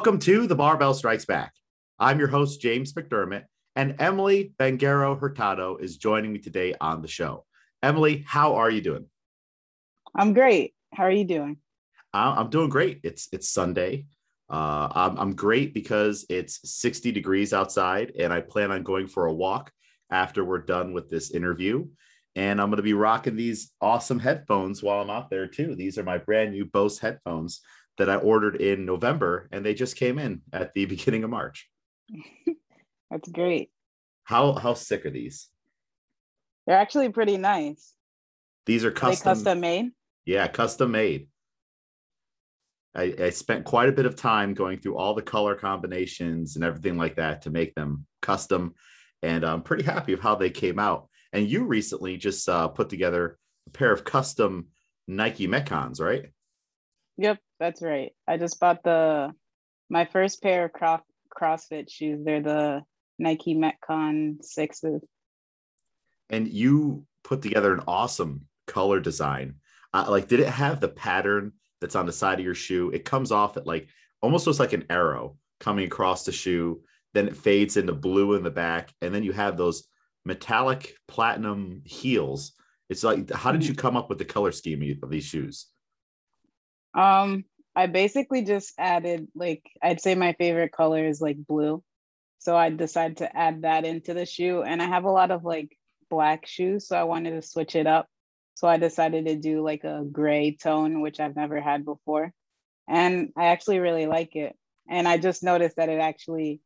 Welcome to The Barbell Strikes Back. I'm your host, James McDermott, and Emely Banguero-Hurtado is joining me today on the show. Emely, how are you doing? I'm great. How are you doing? I'm doing great. It's it's Sunday. Uh, I'm, I'm great because it's 60 degrees outside, and I plan on going for a walk after we're done with this interview. And I'm going to be rocking these awesome headphones while I'm out there too. These are my brand new Bose headphones that I ordered in November, and they just came in at the beginning of March. That's great. How how sick are these? They're actually pretty nice. These are custom, are custom made. Yeah, custom made. I, I spent quite a bit of time going through all the color combinations and everything like that to make them custom, and I'm pretty happy of how they came out. And you recently just uh, put together a pair of custom Nike Metcons, right? Yep, that's right. I just bought the my first pair of cross, CrossFit shoes. They're the Nike Metcon sixes. And you put together an awesome color design. Uh, like, did it have the pattern that's on the side of your shoe? It comes off at like almost looks like an arrow coming across the shoe. Then it fades into blue in the back, and then you have those metallic platinum heels. It's like, how did you come up with the color scheme of these shoes? Um, I basically just added like I'd say my favorite color is like blue. So I decided to add that into the shoe. And I have a lot of like black shoes. So I wanted to switch it up. So I decided to do like a gray tone, which I've never had before. And I actually really like it. And I just noticed that it actually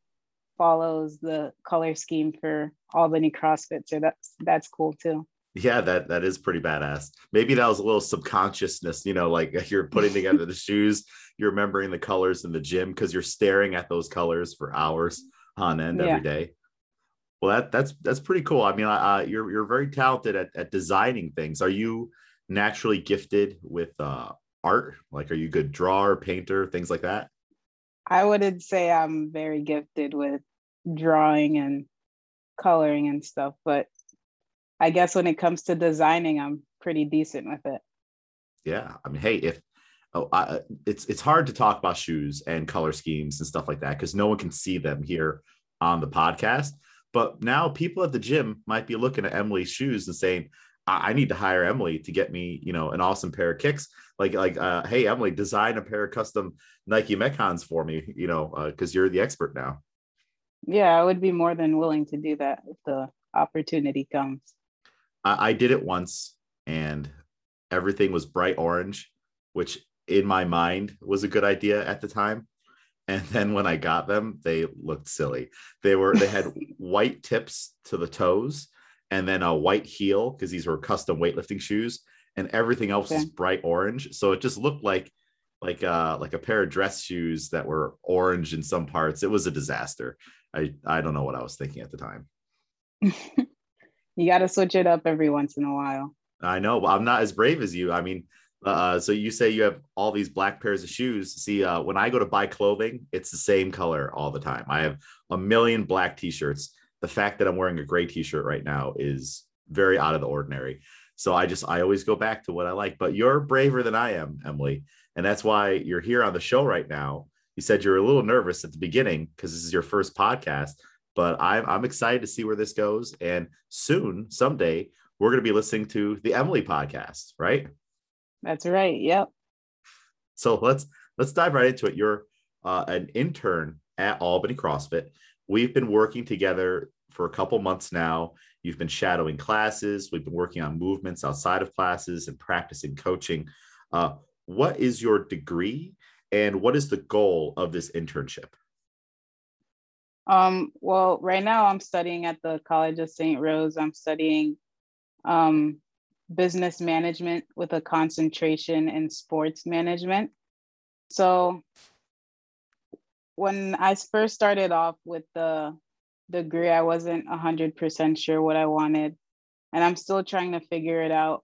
follows the color scheme for Albany CrossFit. So that's that's cool too. Yeah, that that is pretty badass. Maybe that was a little subconsciousness, you know, like you're putting together the shoes, you're remembering the colors in the gym because you're staring at those colors for hours on end yeah. every day. Well, that that's that's pretty cool. I mean, uh, you're you're very talented at, at designing things. Are you naturally gifted with uh, art? Like, are you a good drawer, painter, things like that? I wouldn't say I'm very gifted with drawing and coloring and stuff, but I guess when it comes to designing, I'm pretty decent with it. Yeah, I mean, hey, if oh, I, it's it's hard to talk about shoes and color schemes and stuff like that because no one can see them here on the podcast. But now people at the gym might be looking at Emely's shoes and saying, I, I need to hire Emely to get me, you know, an awesome pair of kicks. Like, like, uh, hey, Emely, design a pair of custom Nike Metcons for me, you know, because uh, you're the expert now. Yeah, I would be more than willing to do that if the opportunity comes. I, I did it once and everything was bright orange, which in my mind was a good idea at the time. And then when I got them, they looked silly. They were they had white tips to the toes and then a white heel because these were custom weightlifting shoes and everything else okay. was bright orange. So it just looked like like uh like a pair of dress shoes that were orange in some parts. It was a disaster. I I don't know what I was thinking at the time. you got to switch it up every once in a while. I know, I'm not as brave as you. I mean, uh, so you say you have all these black pairs of shoes. See, uh, when I go to buy clothing, it's the same color all the time. I have a million black t-shirts. The fact that I'm wearing a gray t-shirt right now is very out of the ordinary. So I just I always go back to what I like. But you're braver than I am, Emely, and that's why you're here on the show right now. You said you're a little nervous at the beginning because this is your first podcast, but I'm I'm excited to see where this goes. And soon, someday, we're going to be listening to the Emely podcast, right? That's right. Yep. So let's let's dive right into it. You're uh, an intern at Albany CrossFit. We've been working together for a couple months now. You've been shadowing classes. We've been working on movements outside of classes and practicing coaching. Uh, what is your degree, and what is the goal of this internship? Um, well, right now I'm studying at the College of St. Rose. I'm studying um, business management with a concentration in sports management. So when I first started off with the degree, I wasn't 100% sure what I wanted. And I'm still trying to figure it out.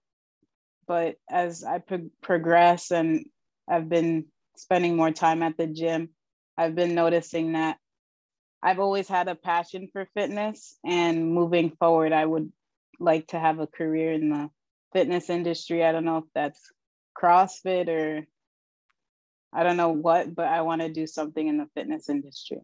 But as I pro- progress and I've been spending more time at the gym, I've been noticing that I've always had a passion for fitness and moving forward, I would like to have a career in the fitness industry. I don't know if that's CrossFit or I don't know what, but I want to do something in the fitness industry.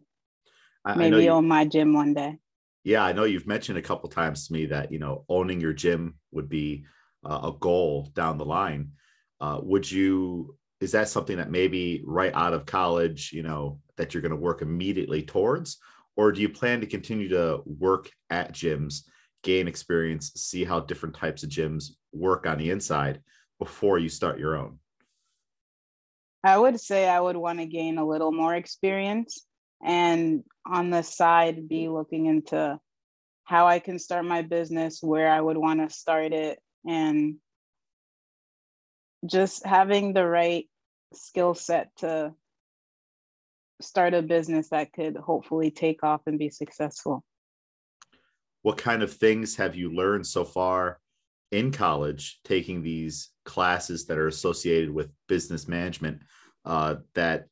I, Maybe I you, own my gym one day. Yeah, I know you've mentioned a couple times to me that you know owning your gym would be uh, a goal down the line. Uh, would you? Is that something that maybe right out of college, you know, that you're going to work immediately towards, or do you plan to continue to work at gyms, gain experience, see how different types of gyms work on the inside before you start your own? I would say I would want to gain a little more experience and on the side be looking into how I can start my business, where I would want to start it, and just having the right skill set to start a business that could hopefully take off and be successful. What kind of things have you learned so far in college taking these classes that are associated with business management uh, that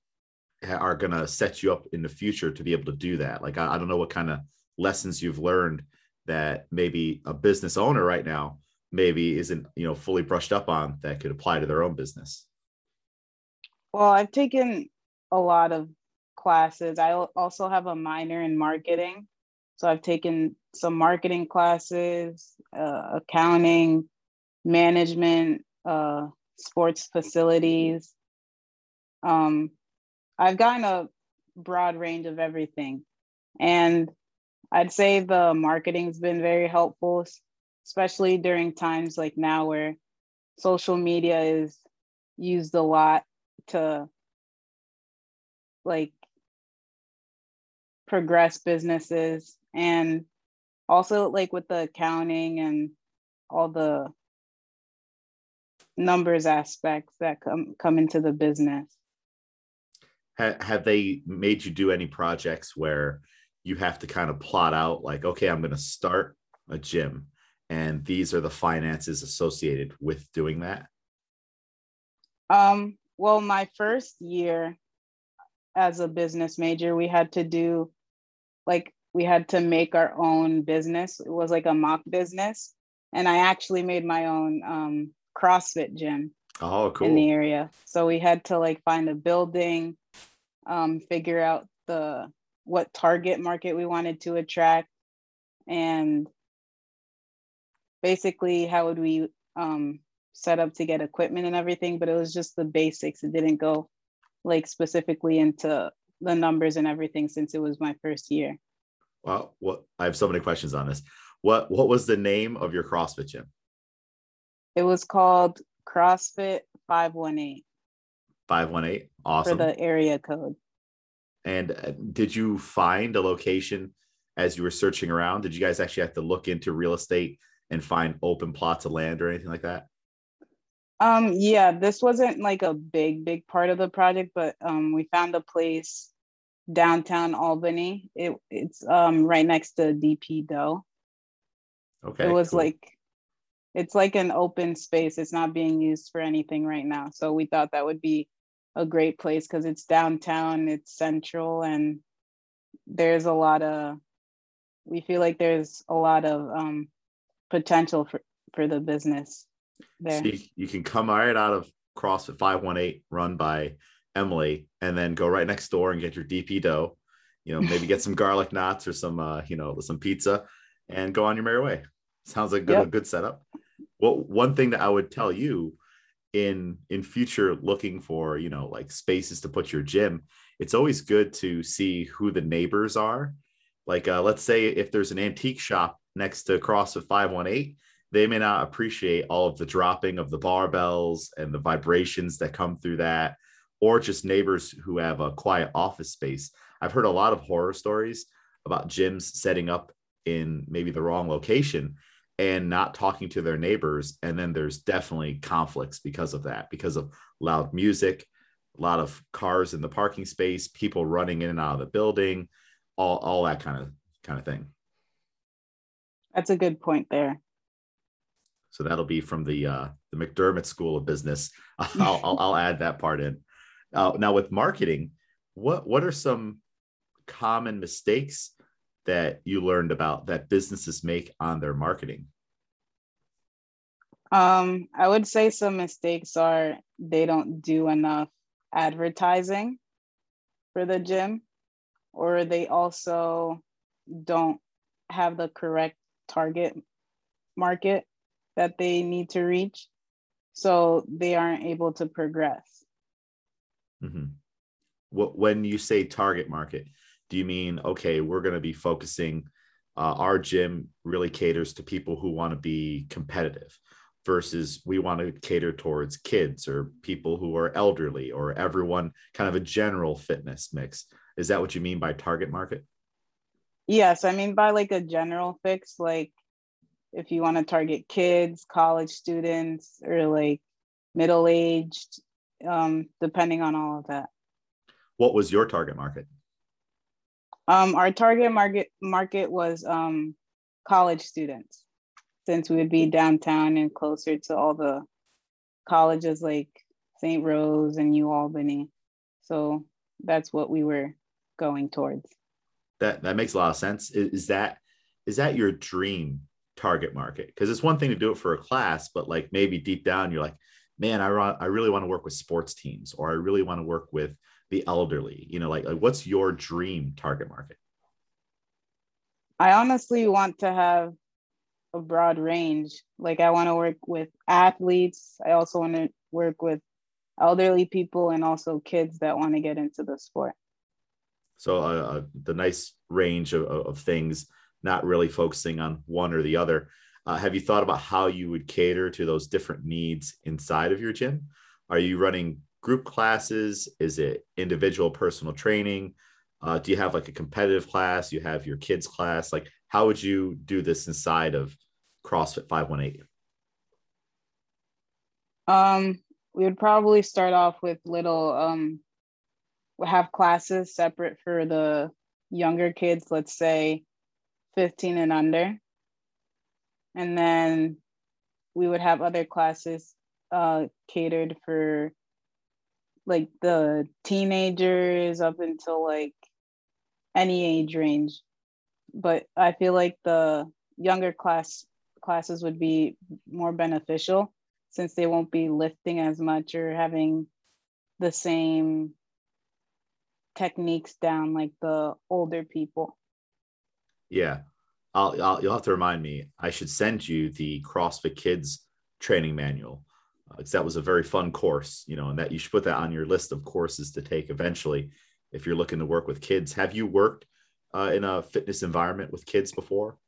are going to set you up in the future to be able to do that like I, I, don't know what kind of lessons you've learned that maybe a business owner right now maybe isn't you know fully brushed up on that could apply to their own business. Well i've taken a lot of classes. I also have a minor in marketing. So i've taken some marketing classes uh, accounting management uh, sports facilities. Um, I've gotten a broad range of everything. And I'd say the marketing's been very helpful, especially during times like now where social media is used a lot to like progress businesses and also like with the accounting and all the numbers aspects that come come into the business. Have, have they made you do any projects where you have to kind of plot out like okay i'm going to start a gym and these are the finances associated with doing that? Um well my first year as a business major we had to do like we had to make our own business. It was like a mock business and i actually made my own um, crossfit gym oh cool in the area. So we had to like find a building um, figure out the what target market we wanted to attract and basically how would we um, set up to get equipment and everything but it was just the basics. It didn't go like specifically into the numbers and everything since it was my first year. Well what i have so many questions on this. What what was the name of your crossfit gym? It was called crossfit 518 518 awesome for the area code. And uh, did you find a location as you were searching around? Did you guys actually have to look into real estate and find open plots of land or anything like that? Um yeah this wasn't like a big big part of the project but um we found a place downtown albany. It, it's um right next to dp dough okay it was cool. like it's like an open space. It's not being used for anything right now. So we thought that would be a great place because it's downtown, it's central, and there's a lot of we feel like there's a lot of um, potential for for the business there. So you, you can come right out of CrossFit 518 run by Emely and then go right next door and get your DP dough, you know, maybe get some garlic knots or some, uh, you know, some pizza and go on your merry way. Sounds like a good, yep. a good setup. Well, one thing that I would tell you in in future looking for you know like spaces to put your gym it's always good to see who the neighbors are like uh, let's say if there's an antique shop next to crossfit 518 they may not appreciate all of the dropping of the barbells and the vibrations that come through that or just neighbors who have a quiet office space i've heard a lot of horror stories about gyms setting up in maybe the wrong location and not talking to their neighbors. And then there's definitely conflicts because of that, because of loud music, a lot of cars in the parking space, people running in and out of the building, all, all that kind of kind of thing. That's a good point there. So that'll be from the uh, the McDermott School of Business. I'll, I'll, I'll add that part in. Uh, now with marketing, what what are some common mistakes that you learned about that businesses make on their marketing? Um, I would say some mistakes are they don't do enough advertising for the gym or they also don't have the correct target market that they need to reach. So they aren't able to progress. Mm-hmm. when you say target market do you mean okay we're going to be focusing uh, our gym really caters to people who want to be competitive versus we want to cater towards kids or people who are elderly or everyone kind of a general fitness mix is that what you mean by target market yes i mean by like a general fix like if you want to target kids college students or like middle aged um, depending on all of that what was your target market um, our target market market was um, college students since we would be downtown and closer to all the colleges like St. Rose and UAlbany. So that's what we were going towards. That that makes a lot of sense. Is, is that is that your dream target market? Because it's one thing to do it for a class, but like maybe deep down you're like, man, I I really want to work with sports teams, or I really want to work with the elderly. You know, like, like what's your dream target market? I honestly want to have a broad range. Like I want to work with athletes. I also want to work with elderly people and also kids that want to get into the sport. So uh, uh, the nice range of, of things, not really focusing on one or the other. Uh, have you thought about how you would cater to those different needs inside of your gym? Are you running group classes? Is it individual personal training? Uh, do you have like a competitive class? You have your kids class? Like, how would you do this inside of CrossFit 518? Um, we would probably start off with little um have classes separate for the younger kids, let's say 15 and under. And then we would have other classes uh catered for like the teenagers up until like any age range. But I feel like the younger class classes would be more beneficial since they won't be lifting as much or having the same techniques down like the older people. Yeah. I'll, I'll, you'll have to remind me. I should send you the CrossFit Kids training manual because uh, that was a very fun course, you know, and that you should put that on your list of courses to take eventually if you're looking to work with kids. Have you worked uh, in a fitness environment with kids before?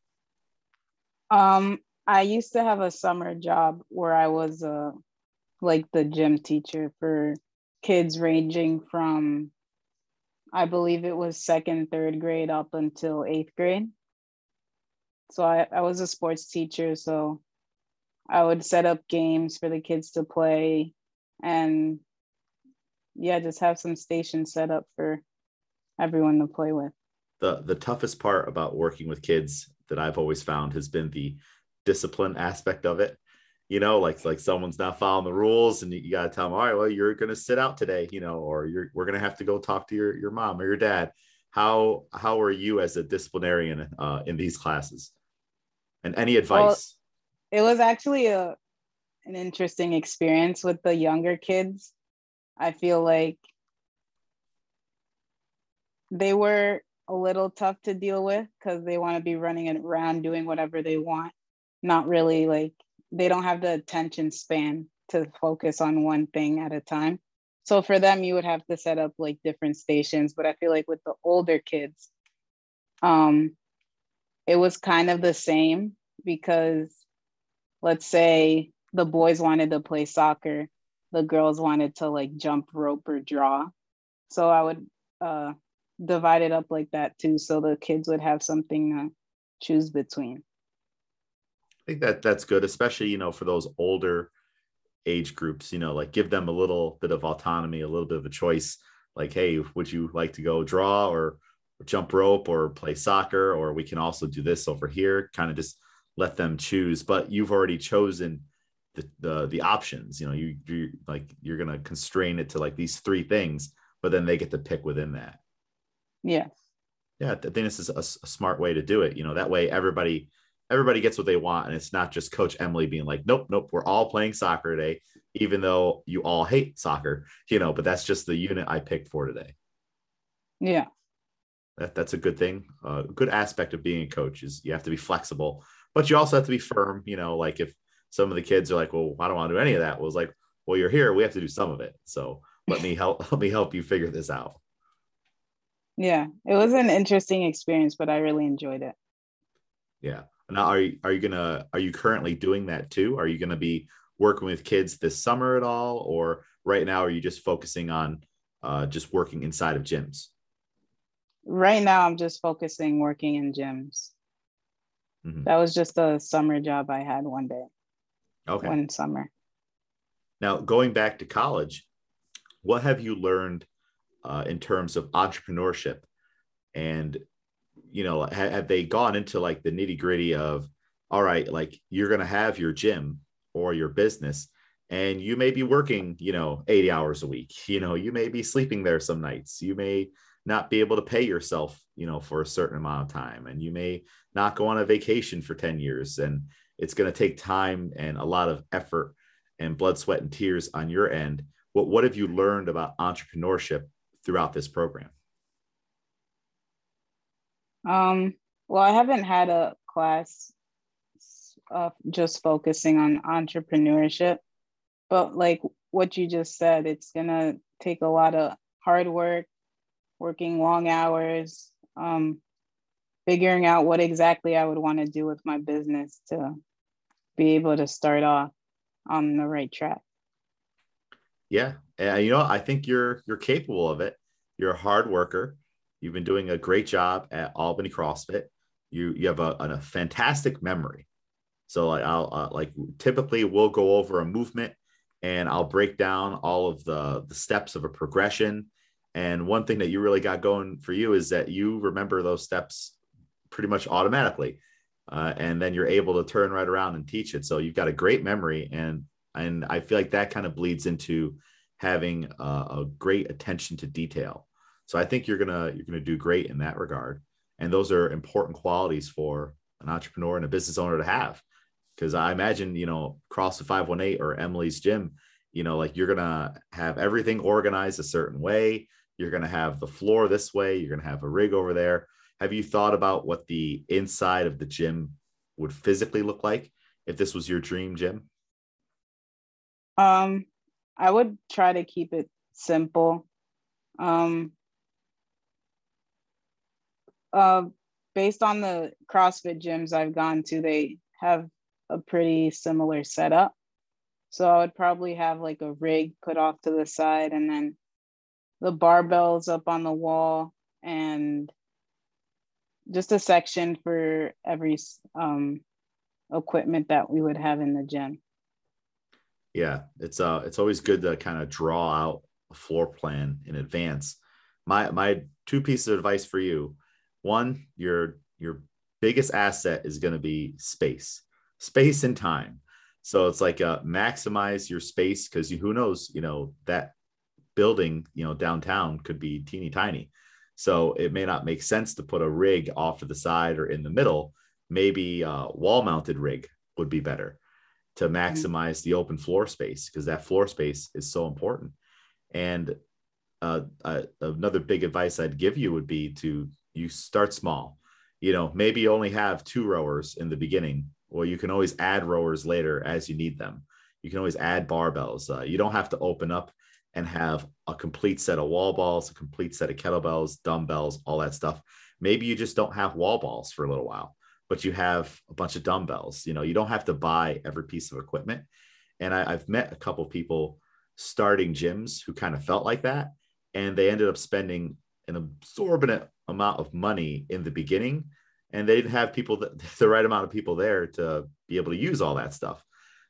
Um, I used to have a summer job where I was uh, like the gym teacher for kids ranging from, I believe it was second, third grade up until eighth grade. So I, I was a sports teacher. So I would set up games for the kids to play and yeah, just have some stations set up for everyone to play with. The the toughest part about working with kids that I've always found has been the discipline aspect of it. You know, like like someone's not following the rules, and you, got to tell them, all right, well, you're going to sit out today, you know, or you're we're going to have to go talk to your your mom or your dad. How how are you as a disciplinarian uh, in these classes? And any advice? Well, it was actually a an interesting experience with the younger kids. I feel like they were a little tough to deal with because they want to be running around doing whatever they want, not really like they don't have the attention span to focus on one thing at a time. So for them, you would have to set up like different stations. But I feel like with the older kids, um, it was kind of the same because let's say the boys wanted to play soccer, the girls wanted to like jump rope or draw. So I would uh, divide it up like that too, so the kids would have something to choose between. I think that that's good, especially you know for those older age groups. You know, like give them a little bit of autonomy, a little bit of a choice. Like, hey, would you like to go draw or, or jump rope or play soccer, or we can also do this over here. Kind of just let them choose. But you've already chosen the the, the options. You know, you you like you're gonna constrain it to like these three things, but then they get to pick within that. Yes. Yeah, I think this is a, a, smart way to do it. You know, that way everybody everybody gets what they want and it's not just coach Emely being like nope nope we're all playing soccer today even though you all hate soccer you know but that's just the unit i picked for today. Yeah. That, that's a good thing. A uh, good aspect of being a coach is you have to be flexible but you also have to be firm you know like if some of the kids are like well i don't want to do any of that was like well you're here we have to do some of it so let me help let me help you figure this out. Yeah it was an interesting experience but i really enjoyed it. Yeah now are you are you gonna are you currently doing that too? Are you gonna be working with kids this summer at all? Or right now are you just focusing on uh, just working inside of gyms? Right now i'm just focusing working in gyms. Mm-hmm. that was just a summer job i had one day. Okay. One summer. Now going back to college what have you learned uh, in terms of entrepreneurship? And you know have, have they gone into like the nitty gritty of all right like you're going to have your gym or your business and you may be working you know 80 hours a week. You know you may be sleeping there some nights. You may not be able to pay yourself you know for a certain amount of time and you may not go on a vacation for 10 years and it's going to take time and a lot of effort and blood sweat and tears on your end. What, what have you learned about entrepreneurship throughout this program? Um, well, I haven't had a class uh, just focusing on entrepreneurship, but like what you just said, it's gonna take a lot of hard work, working long hours, um, figuring out what exactly I would want to do with my business to be able to start off on the right track. Yeah, and you know, I think you're you're capable of it. You're a hard worker. You've been doing a great job at Albany CrossFit. You you have a, a fantastic memory. So like I'll uh, like typically we'll go over a movement and I'll break down all of the the steps of a progression. And one thing that you really got going for you is that you remember those steps pretty much automatically. Uh, and then you're able to turn right around and teach it. So you've got a great memory, and and I feel like that kind of bleeds into having a, a great attention to detail. So I think you're gonna you're gonna do great in that regard, and those are important qualities for an entrepreneur and a business owner to have. Because I imagine you know CrossFit 518 or Emely's gym, you know, like you're gonna have everything organized a certain way. You're gonna have the floor this way. You're gonna have a rig over there. Have you thought about what the inside of the gym would physically look like if this was your dream gym? Um, I would try to keep it simple. Um, uh, based on the CrossFit gyms I've gone to, they have a pretty similar setup. So I would probably have like a rig put off to the side and then the barbells up on the wall and just a section for every um, equipment that we would have in the gym yeah it's uh it's always good to kind of draw out a floor plan in advance my my two pieces of advice for you one your your biggest asset is going to be space space and time so it's like uh maximize your space because you who knows you know that building you know downtown could be teeny tiny so it may not make sense to put a rig off to the side or in the middle maybe a wall mounted rig would be better to mm-hmm. maximize the open floor space because that floor space is so important. And uh, uh, another big advice I'd give you would be to you start small. You know, maybe you only have two rowers in the beginning, well you can always add rowers later as you need them. You can always add barbells. Uh, you don't have to open up and have a complete set of wall balls, a complete set of kettlebells, dumbbells, all that stuff. Maybe you just don't have wall balls for a little while but you have a bunch of dumbbells. You know, you don't have to buy every piece of equipment. And I, have met a couple people starting gyms who kind of felt like that, and they ended up spending an absorbent amount of money in the beginning, and they didn't have people that the right amount of people there to be able to use all that stuff.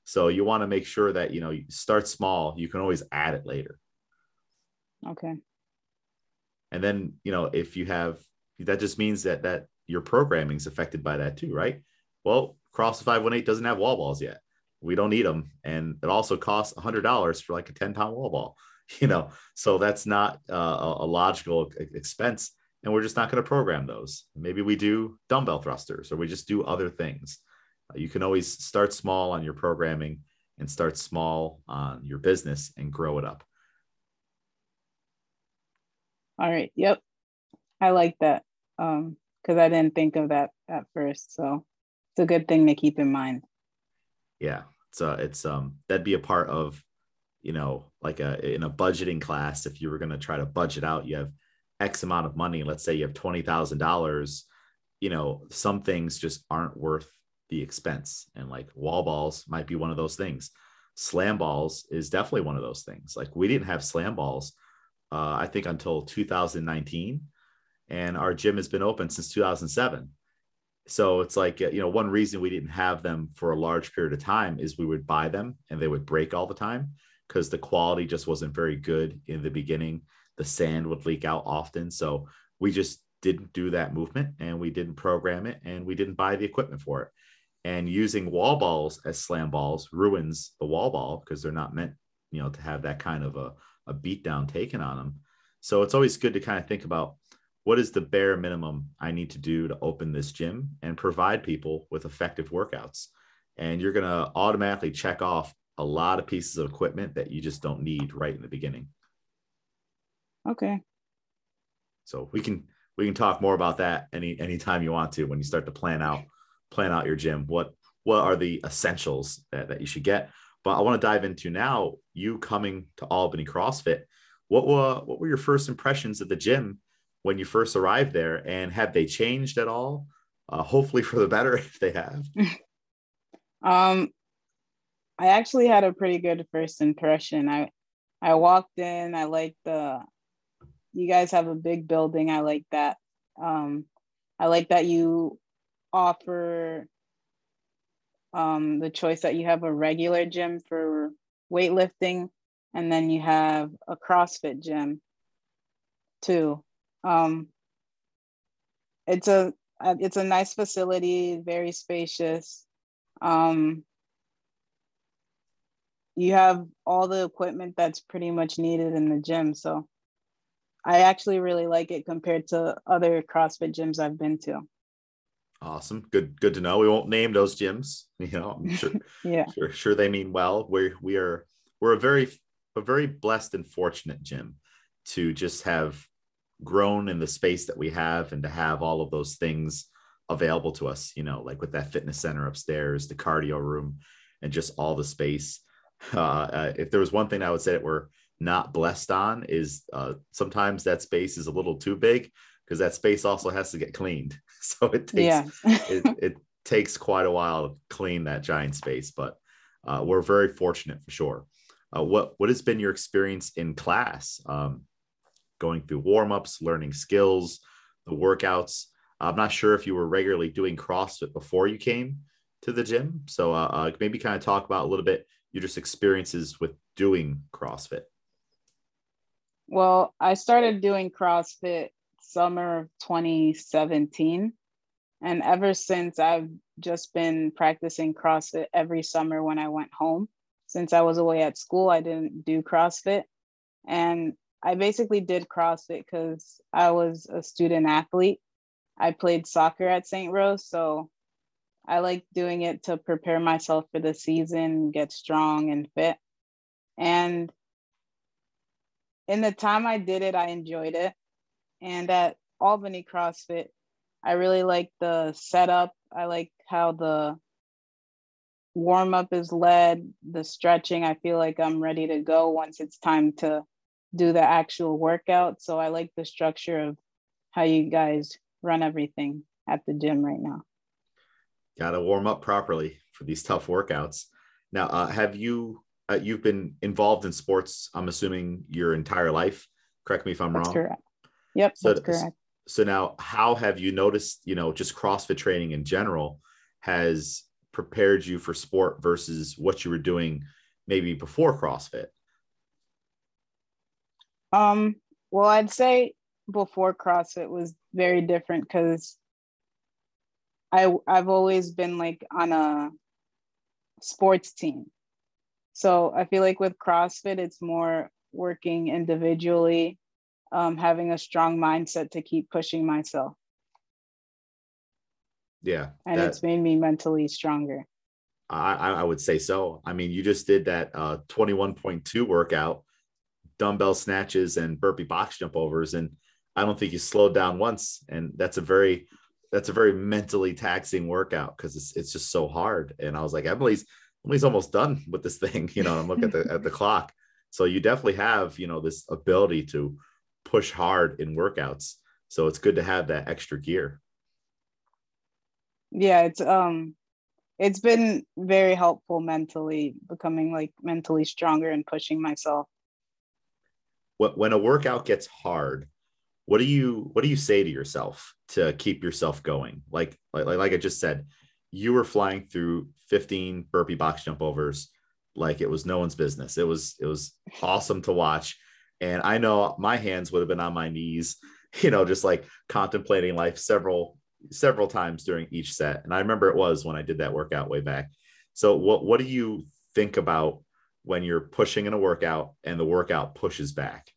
So you want to make sure that you know you start small. You can always add it later. Okay. And then you know if you have that just means that that your programming is affected by that too, right? Well, cross 518 doesn't have wall balls yet. We don't need them. And it also costs $100 for like a 10 pound wall ball, you know? So that's not uh, a logical expense. And we're just not going to program those. Maybe we do dumbbell thrusters or we just do other things. Uh, you can always start small on your programming and start small on your business and grow it up. All right. Yep. I like that. Um, because I didn't think of that at first. So it's a good thing to keep in mind. Yeah. So it's um that'd be a part of, you know, like a in a budgeting class, if you were gonna try to budget out, you have X amount of money. Let's say you have twenty thousand dollars, you know, some things just aren't worth the expense. And like wall balls might be one of those things. Slam balls is definitely one of those things. Like we didn't have slam balls, uh, I think until 2019, and our gym has been open since 2007. So it's like you know one reason we didn't have them for a large period of time is we would buy them and they would break all the time because the quality just wasn't very good in the beginning. The sand would leak out often, so we just didn't do that movement and we didn't program it and we didn't buy the equipment for it. And using wall balls as slam balls ruins the wall ball because they're not meant you know to have that kind of a, a beat down taken on them so it's always good to kind of think about what is the bare minimum i need to do to open this gym and provide people with effective workouts. And you're going to automatically check off a lot of pieces of equipment that you just don't need right in the beginning okay. So we can we can talk more about that any anytime you want to when you start to plan out plan out your gym. What what are the essentials that, that you should get? But i want to dive into now you coming to albany crossfit. What were what were your first impressions of the gym when you first arrived there? And have they changed at all? Uh, hopefully for the better if they have. Um i actually had a pretty good first impression. I i walked in i liked the you guys have a big building i like that um i like that you offer um, the choice that you have a regular gym for weightlifting and then you have a CrossFit gym too. Um, it's a it's a nice facility, very spacious. Um, you have all the equipment that's pretty much needed in the gym. So I actually really like it compared to other CrossFit gyms I've been to. Awesome. Good good to know. We won't name those gyms. You know, I'm sure yeah. Sure, sure they mean well. We we are we're a very a very blessed and fortunate gym to just have grown in the space that we have and to have all of those things available to us, you know, like with that fitness center upstairs, the cardio room, and just all the space. Uh, uh, if there was one thing I would say that we're not blessed on is uh, sometimes that space is a little too big because that space also has to get cleaned. So it takes yeah. it, it, takes quite a while to clean that giant space, but uh, we're very fortunate for sure. Uh, what what has been your experience in class? Um, going through warm ups, learning skills, the workouts. I'm not sure if you were regularly doing CrossFit before you came to the gym, so uh, uh maybe kind of talk about a little bit your just experiences with doing CrossFit. Well, I started doing CrossFit summer of 2017. And ever since, I've just been practicing CrossFit every summer when I went home. Since I was away at school, I didn't do CrossFit. And I basically did CrossFit because I was a student athlete. I played soccer at St. Rose. So I like doing it to prepare myself for the season, get strong and fit. And in the time I did it, I enjoyed it. And at Albany CrossFit, I really like the setup. I like how the warm up is led, the stretching. I feel like I'm ready to go once it's time to do the actual workout. So I like the structure of how you guys run everything at the gym right now. Got to warm up properly for these tough workouts. Now, uh, have you uh, you've been involved in sports? I'm assuming your entire life. Correct me if I'm That's wrong. Correct. Yep, so, that's correct. So now, how have you noticed, you know, just CrossFit training in general has prepared you for sport versus what you were doing maybe before CrossFit? Um, well, I'd say before CrossFit was very different because I I've always been like on a sports team. So I feel like with CrossFit, it's more working individually um, having a strong mindset to keep pushing myself. Yeah. And that, it's made me mentally stronger. I, I would say so. I mean, you just did that uh, 21.2 workout, dumbbell snatches and burpee box jump overs, and I don't think you slowed down once. And that's a very that's a very mentally taxing workout because it's it's just so hard. And I was like, Emely's Emely's almost done with this thing, you know. I'm looking at the at the clock. So you definitely have, you know, this ability to push hard in workouts. So it's good to have that extra gear. Yeah, it's um it's been very helpful mentally becoming like mentally stronger and pushing myself. When a workout gets hard, what do you what do you say to yourself to keep yourself going? Like like like I just said, you were flying through 15 burpee box jump overs like it was no one's business. It was it was awesome to watch. And I know my hands would have been on my knees, you know, just like contemplating life several several times during each set. And I remember it was when I did that workout way back. So what what do you think about when you're pushing in a workout and the workout pushes back?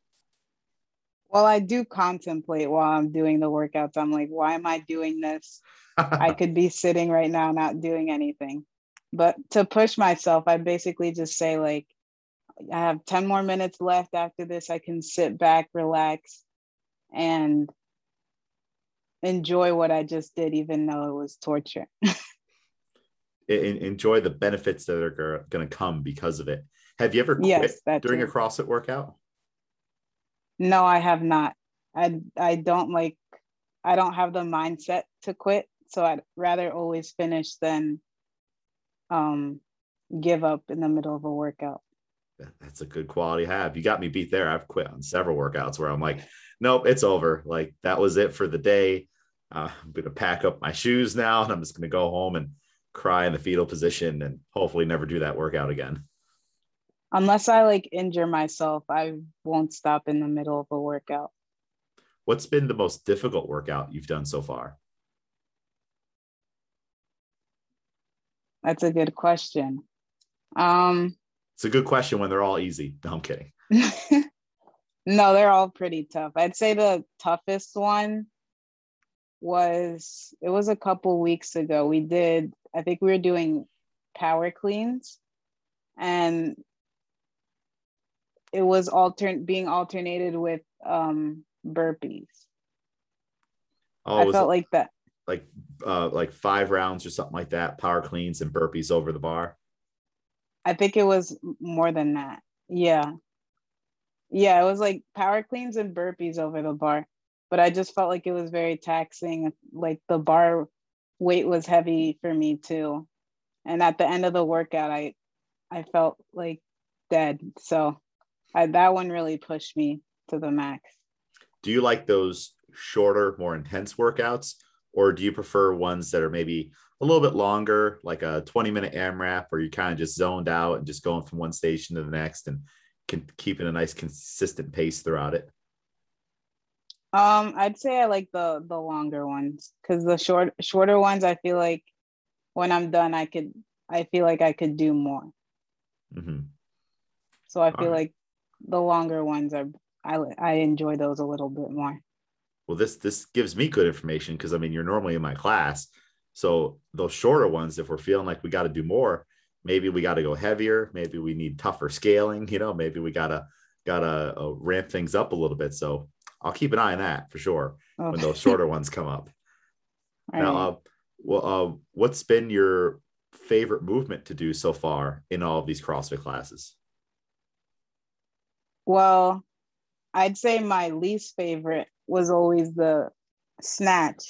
Well, I do contemplate while I'm doing the workouts. I'm like, why am I doing this? I could be sitting right now not doing anything. But to push myself, I basically just say like I have 10 more minutes left after this. I can sit back, relax, and enjoy what I just did, even though it was torture. enjoy the benefits that are going to come because of it. Have you ever quit yes, during a CrossFit workout? No, I have not. I I don't like I don't have the mindset to quit, so I'd rather always finish than um give up in the middle of a workout. That's a good quality have. You got me beat there. I've quit on several workouts where I'm like, nope, it's over. Like that was it for the day. Uh, I'm to pack up my shoes now and I'm just to go home and cry in the fetal position and hopefully never do that workout again. Unless I like injure myself, I won't stop in the middle of a workout. What's been the most difficult workout you've done so far? That's a good question. Um, it's a good question when they're all easy. No, I'm kidding. no, they're all pretty tough. I'd say the toughest one was it was a couple weeks ago. We did, I think we were doing power cleans and it was altern being alternated with um burpees. Oh, I felt like that. Like uh like five rounds or something like that, power cleans and burpees over the bar. I think it was more than that. Yeah. Yeah, it was like power cleans and burpees over the bar but I just felt like it was very taxing. Like the bar weight was heavy for me too. And at the end of the workout, I I felt like dead. So I, that one really pushed me to the max. Do you like those shorter, more intense workouts, or do you prefer ones that are maybe a little bit longer, like a 20 minute AMRAP, where you're kind of just zoned out and just going from one station to the next and can keeping a nice consistent pace throughout it? Um, I'd say I like the the longer ones because the short shorter ones, I feel like when I'm done, I could I feel like I could do more. Mm-hmm. So I feel right. like the longer ones are I I enjoy those a little bit more. Well, this this gives me good information because I mean you're normally in my class, so those shorter ones, if we're feeling like we got to do more, maybe we got to go heavier, maybe we need tougher scaling, you know, maybe we gotta gotta uh, ramp things up a little bit. So I'll keep an eye on that for sure when those shorter ones come up. now, uh, well, uh, what's been your favorite movement to do so far in all of these CrossFit classes? Well, I'd say my least favorite was always the snatch.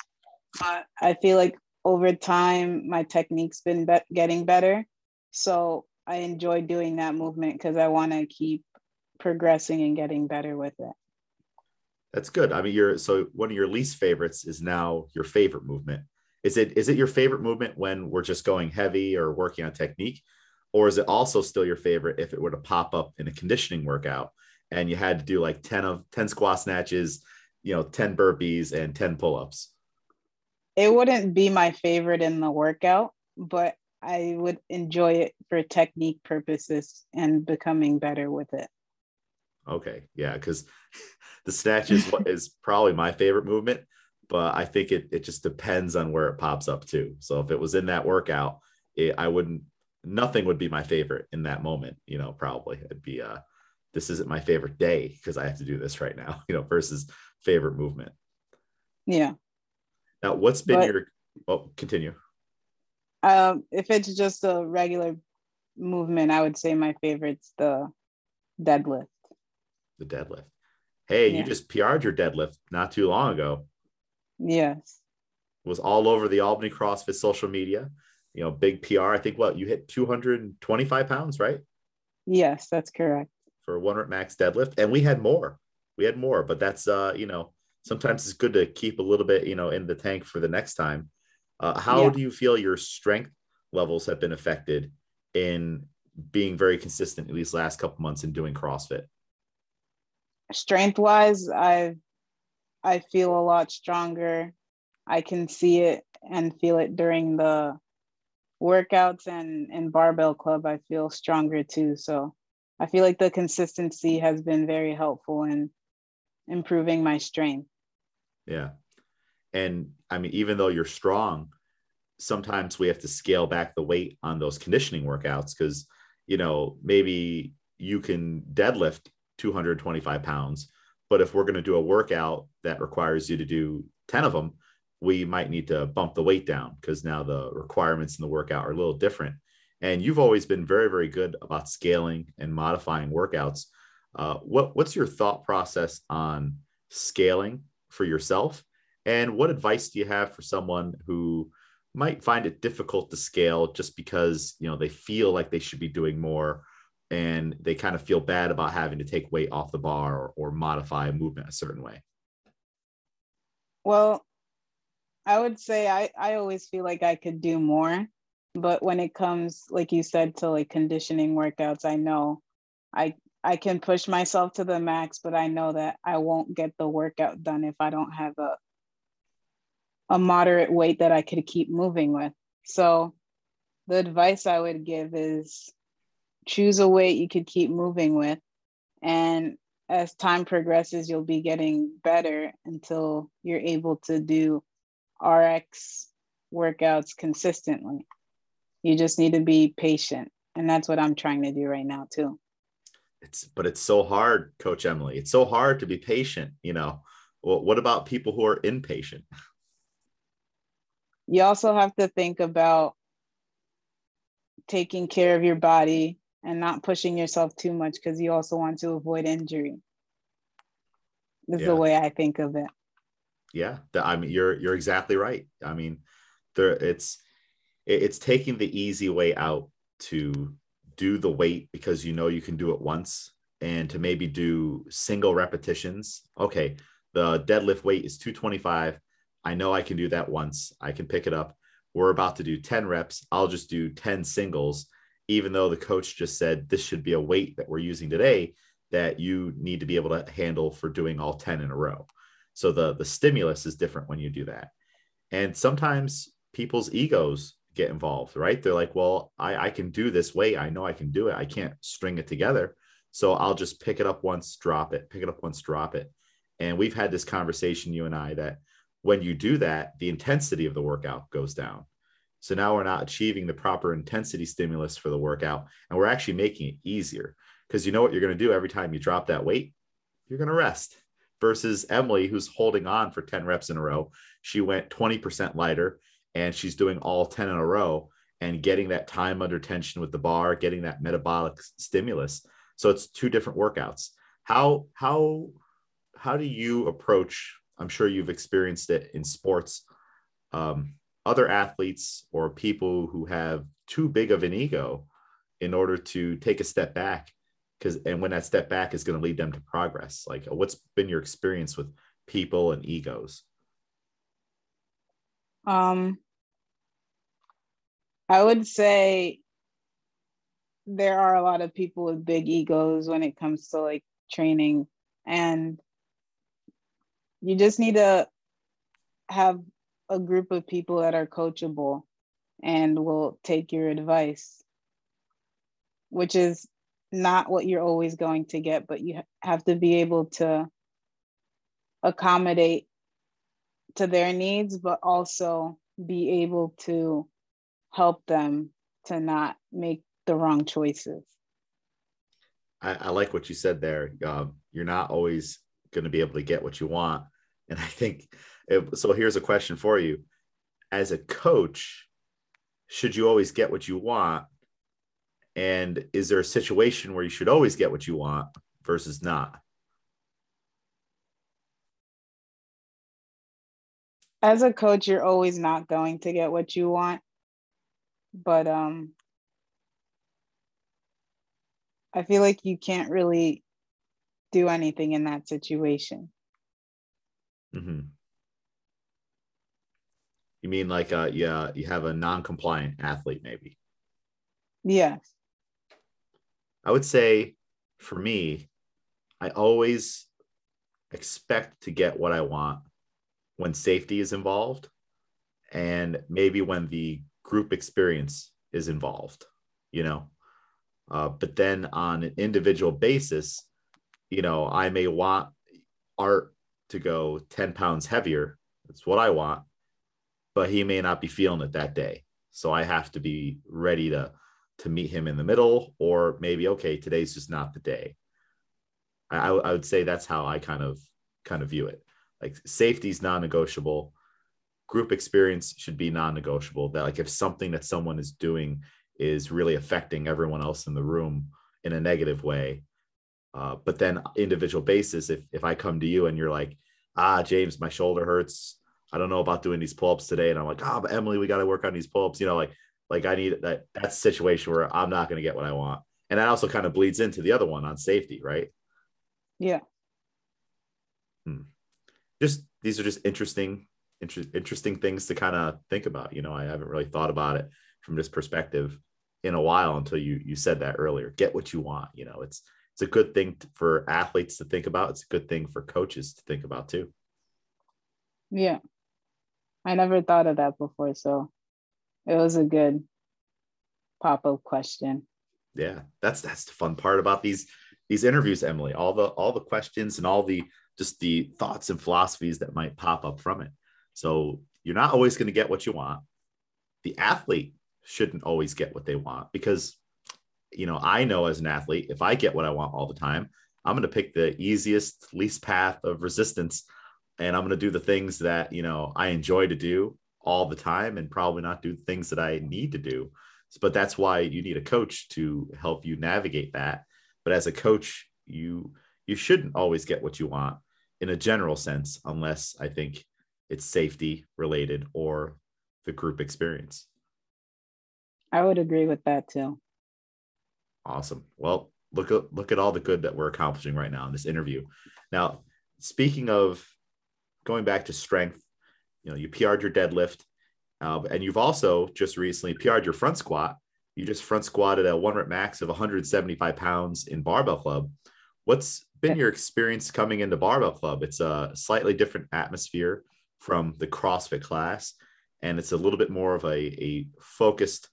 But I feel like over time, my technique's been be- getting better. So I enjoy doing that movement because I want to keep progressing and getting better with it. That's good. I mean, you're so one of your least favorites is now your favorite movement. Is it is it your favorite movement when we're just going heavy or working on technique, or is it also still your favorite if it were to pop up in a conditioning workout and you had to do like ten of ten squat snatches, you know, ten burpees and ten pull ups? It wouldn't be my favorite in the workout, but I would enjoy it for technique purposes and becoming better with it. Okay, yeah, because the snatch is what is probably my favorite movement, but I think it it just depends on where it pops up too. So if it was in that workout, it, I wouldn't nothing would be my favorite in that moment, you know, probably. It'd be uh this isn't my favorite day because I have to do this right now, you know, versus favorite movement. Yeah. Now, what's been but, your oh continue. Um, if it's just a regular movement, I would say my favorite's the deadlift. The deadlift. Hey, yeah. you just PR'd your deadlift not too long ago. Yes. Was all over the Albany CrossFit social media. You know, big PR. I think what you hit 225 pounds, right? Yes, that's correct. For one rep max deadlift. And we had more. We had more, but that's uh, you know, sometimes it's good to keep a little bit, you know, in the tank for the next time. Uh, how yeah. do you feel your strength levels have been affected in being very consistent at least last couple months in doing CrossFit? Strength wise, I I feel a lot stronger. I can see it and feel it during the workouts and and barbell club. I feel stronger too. So I feel like the consistency has been very helpful in improving my strength. Yeah. And I mean, even though you're strong, sometimes we have to scale back the weight on those conditioning workouts because, you know, maybe you can deadlift 225 pounds, but if we're going to do a workout that requires you to do 10 of them, we might need to bump the weight down because now the requirements in the workout are a little different. And you've always been very, very good about scaling and modifying workouts. Uh, what, what's your thought process on scaling for yourself? And what advice do you have for someone who might find it difficult to scale just because you know they feel like they should be doing more and they kind of feel bad about having to take weight off the bar or, or modify a movement a certain way? Well, I would say I, I always feel like I could do more. But when it comes, like you said, to like conditioning workouts, I know I I can push myself to the max, but I know that I won't get the workout done if I don't have a a moderate weight that I could keep moving with. So the advice I would give is choose a weight you could keep moving with. And as time progresses, you'll be getting better until you're able to do RX workouts consistently. You just need to be patient. And that's what I'm trying to do right now, too it's but it's so hard coach Emely it's so hard to be patient you know well, what about people who are impatient you also have to think about taking care of your body and not pushing yourself too much because you also want to avoid injury this yeah. is the way i think of it yeah i mean you're you're exactly right i mean there it's it's taking the easy way out to do the weight because you know you can do it once and to maybe do single repetitions. Okay, the deadlift weight is 225. I know I can do that once. I can pick it up. We're about to do 10 reps. I'll just do 10 singles, even though the coach just said this should be a weight that we're using today that you need to be able to handle for doing all 10 in a row. So the the stimulus is different when you do that. And sometimes people's egos get involved, right? They're like, well, I, I can do this way. I know I can do it. I can't string it together. So I'll just pick it up once, drop it, pick it up once, drop it. And we've had this conversation, you and I, that when you do that, the intensity of the workout goes down. So now we're not achieving the proper intensity stimulus for the workout, and we're actually making it easier because you know what you're going to do every time you drop that weight? You're going to rest. Versus Emely, who's holding on for 10 reps in a row. She went 20% lighter and she's doing all 10 in a row and getting that time under tension with the bar, getting that metabolic stimulus. So it's two different workouts. How how how do you approach? I'm sure you've experienced it in sports. Um, other athletes or people who have too big of an ego in order to take a step back because and when that step back is going to lead them to progress like what's been your experience with people and egos? Um, I would say there are a lot of people with big egos when it comes to like training, and you just need to have a group of people that are coachable and will take your advice, which is not what you're always going to get, but you have to be able to accommodate to their needs, but also be able to help them to not make the wrong choices. I, I like what you said there. Um, you're not always going to be able to get what you want. And I think so. Here's a question for you as a coach, should you always get what you want? And is there a situation where you should always get what you want versus not? As a coach, you're always not going to get what you want. But um I feel like you can't really do anything in that situation. Mm-hmm. You mean like uh yeah, you have a non-compliant athlete maybe? Yes. I would say for me, I always expect to get what I want when safety is involved and maybe when the group experience is involved, you know. Uh, but then on an individual basis, you know, I may want art to go 10 pounds heavier. That's what I want but he may not be feeling it that day. So I have to be ready to to meet him in the middle, or maybe okay, today's just not the day. I, I would say that's how I kind of kind of view it. Like safety is non-negotiable. Group experience should be non-negotiable. That like if something that someone is doing is really affecting everyone else in the room in a negative way, uh, but then individual basis, if if I come to you and you're like, ah, James, my shoulder hurts, I don't know about doing these pull-ups today. And I'm like, oh, but Emely, we got to work on these pull-ups. You know, like, like I need that that's a situation where I'm not going to get what I want. And that also kind of bleeds into the other one on safety, right? Yeah. Hmm. Just these are just interesting, inter- interesting things to kind of think about. You know, I haven't really thought about it from this perspective in a while until you you said that earlier. Get what you want. You know, it's it's a good thing for athletes to think about. It's a good thing for coaches to think about too. Yeah. I never thought of that before. So it was a good pop-up question. Yeah, that's that's the fun part about these these interviews, Emely. All the all the questions and all the just the thoughts and philosophies that might pop up from it. So you're not always going to get what you want. The athlete shouldn't always get what they want because you know, I know as an athlete, if I get what I want all the time, I'm going to pick the easiest, least path of resistance and I'm going to do the things that, you know, I enjoy to do all the time and probably not do things that I need to do. But that's why you need a coach to help you navigate that. But as a coach, you you shouldn't always get what you want in a general sense unless I think it's safety related or the group experience. I would agree with that too. Awesome. Well, look at look at all the good that we're accomplishing right now in this interview. Now, speaking of going back to strength, you know, you PR'd your deadlift, uh, and you've also just recently PR'd your front squat. You just front squatted a one rep max of 175 pounds in barbell club. What's been your experience coming into barbell club? It's a slightly different atmosphere from the CrossFit class, and it's a little bit more of a, a focused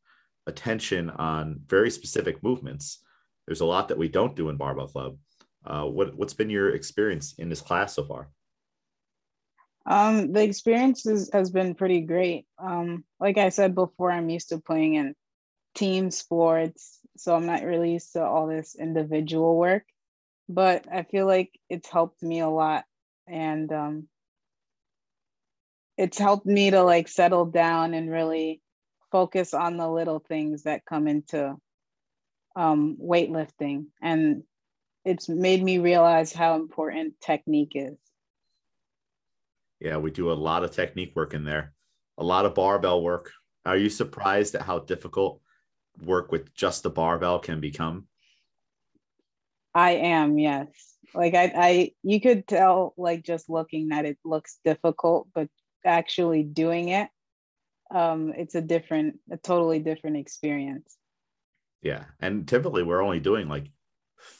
attention on very specific movements. There's a lot that we don't do in barbell club. Uh, what, what's been your experience in this class so far? Um, the experience is, has been pretty great. Um, like I said before, I'm used to playing in team sports, so I'm not really used to all this individual work. But I feel like it's helped me a lot, and um, it's helped me to like settle down and really focus on the little things that come into um, weightlifting, and it's made me realize how important technique is. Yeah, we do a lot of technique work in there, a lot of barbell work. Are you surprised at how difficult work with just the barbell can become? I am, yes. Like I, I you could tell like just looking that it looks difficult, but actually doing it, um, it's a different, a totally different experience. Yeah. And typically we're only doing like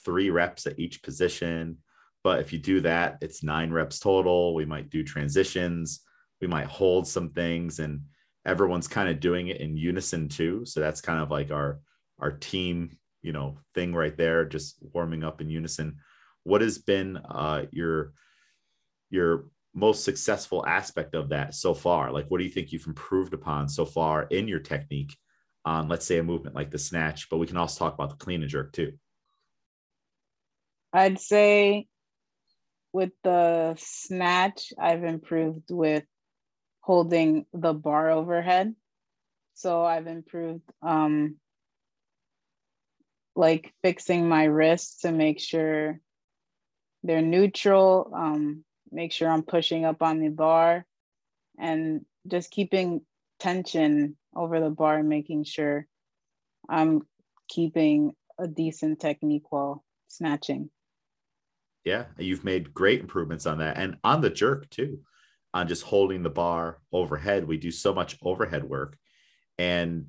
three reps at each position but if you do that, it's nine reps total. We might do transitions, we might hold some things, and everyone's kind of doing it in unison too. So that's kind of like our our team, you know, thing right there, just warming up in unison. What has been uh, your your most successful aspect of that so far? Like, what do you think you've improved upon so far in your technique on, let's say, a movement like the snatch? But we can also talk about the clean and jerk too. I'd say with the snatch, I've improved with holding the bar overhead. So I've improved um, like fixing my wrists to make sure they're neutral, um, make sure I'm pushing up on the bar and just keeping tension over the bar making sure I'm keeping a decent technique while snatching. Yeah, you've made great improvements on that. And on the jerk too, on just holding the bar overhead. We do so much overhead work. And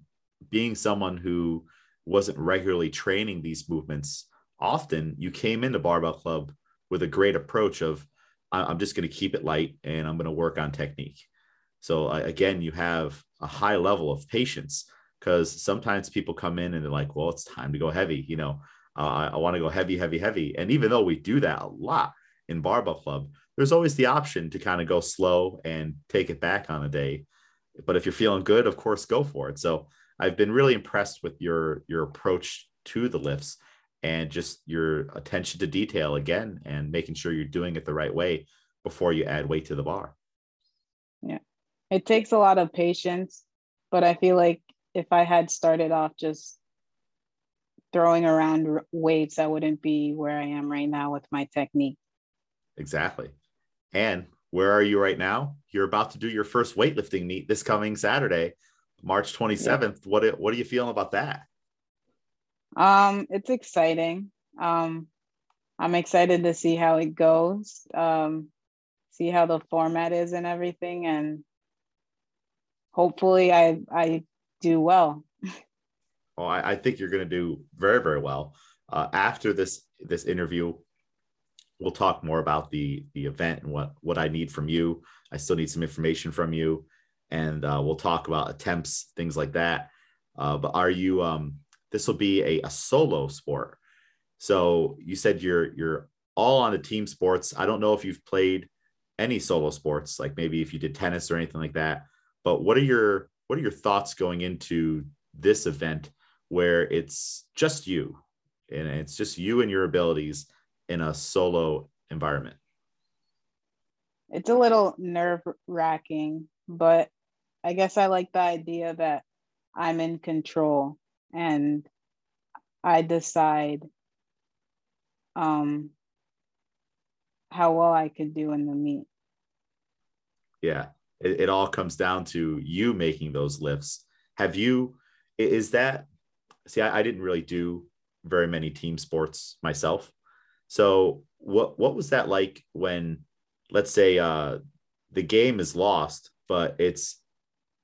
being someone who wasn't regularly training these movements often, you came into Barbell Club with a great approach of, I'm just going to keep it light and I'm going to work on technique. So uh, again, you have a high level of patience because sometimes people come in and they're like, well, it's time to go heavy. You know, uh, I, I want to go heavy, heavy, heavy. And even though we do that a lot in Barbell Club, there's always the option to kind of go slow and take it back on a day. But if you're feeling good, of course, go for it. So I've been really impressed with your your approach to the lifts and just your attention to detail again and making sure you're doing it the right way before you add weight to the bar. Yeah. It takes a lot of patience, but I feel like if I had started off just throwing around weights, I wouldn't be where I am right now with my technique. Exactly. And where are you right now? You're about to do your first weightlifting meet this coming Saturday, March 27th. Yeah. What what are you feeling about that? Um, it's exciting. Um, I'm excited to see how it goes. Um, see how the format is and everything, and hopefully, I I do well. well, I, I think you're going to do very very well. Uh, after this this interview, we'll talk more about the the event and what what I need from you. I still need some information from you, and uh, we'll talk about attempts, things like that. Uh, but are you? Um, this will be a, a solo sport. So you said you're you're all on the team sports. I don't know if you've played any solo sports, like maybe if you did tennis or anything like that. But what are your what are your thoughts going into this event where it's just you and it's just you and your abilities in a solo environment? It's a little nerve wracking, but I guess I like the idea that I'm in control and I decide um, how well I could do in the meet. Yeah, it, it all comes down to you making those lifts. Have you, is that, see, I, I didn't really do very many team sports myself. So what what was that like when let's say uh the game is lost, but it's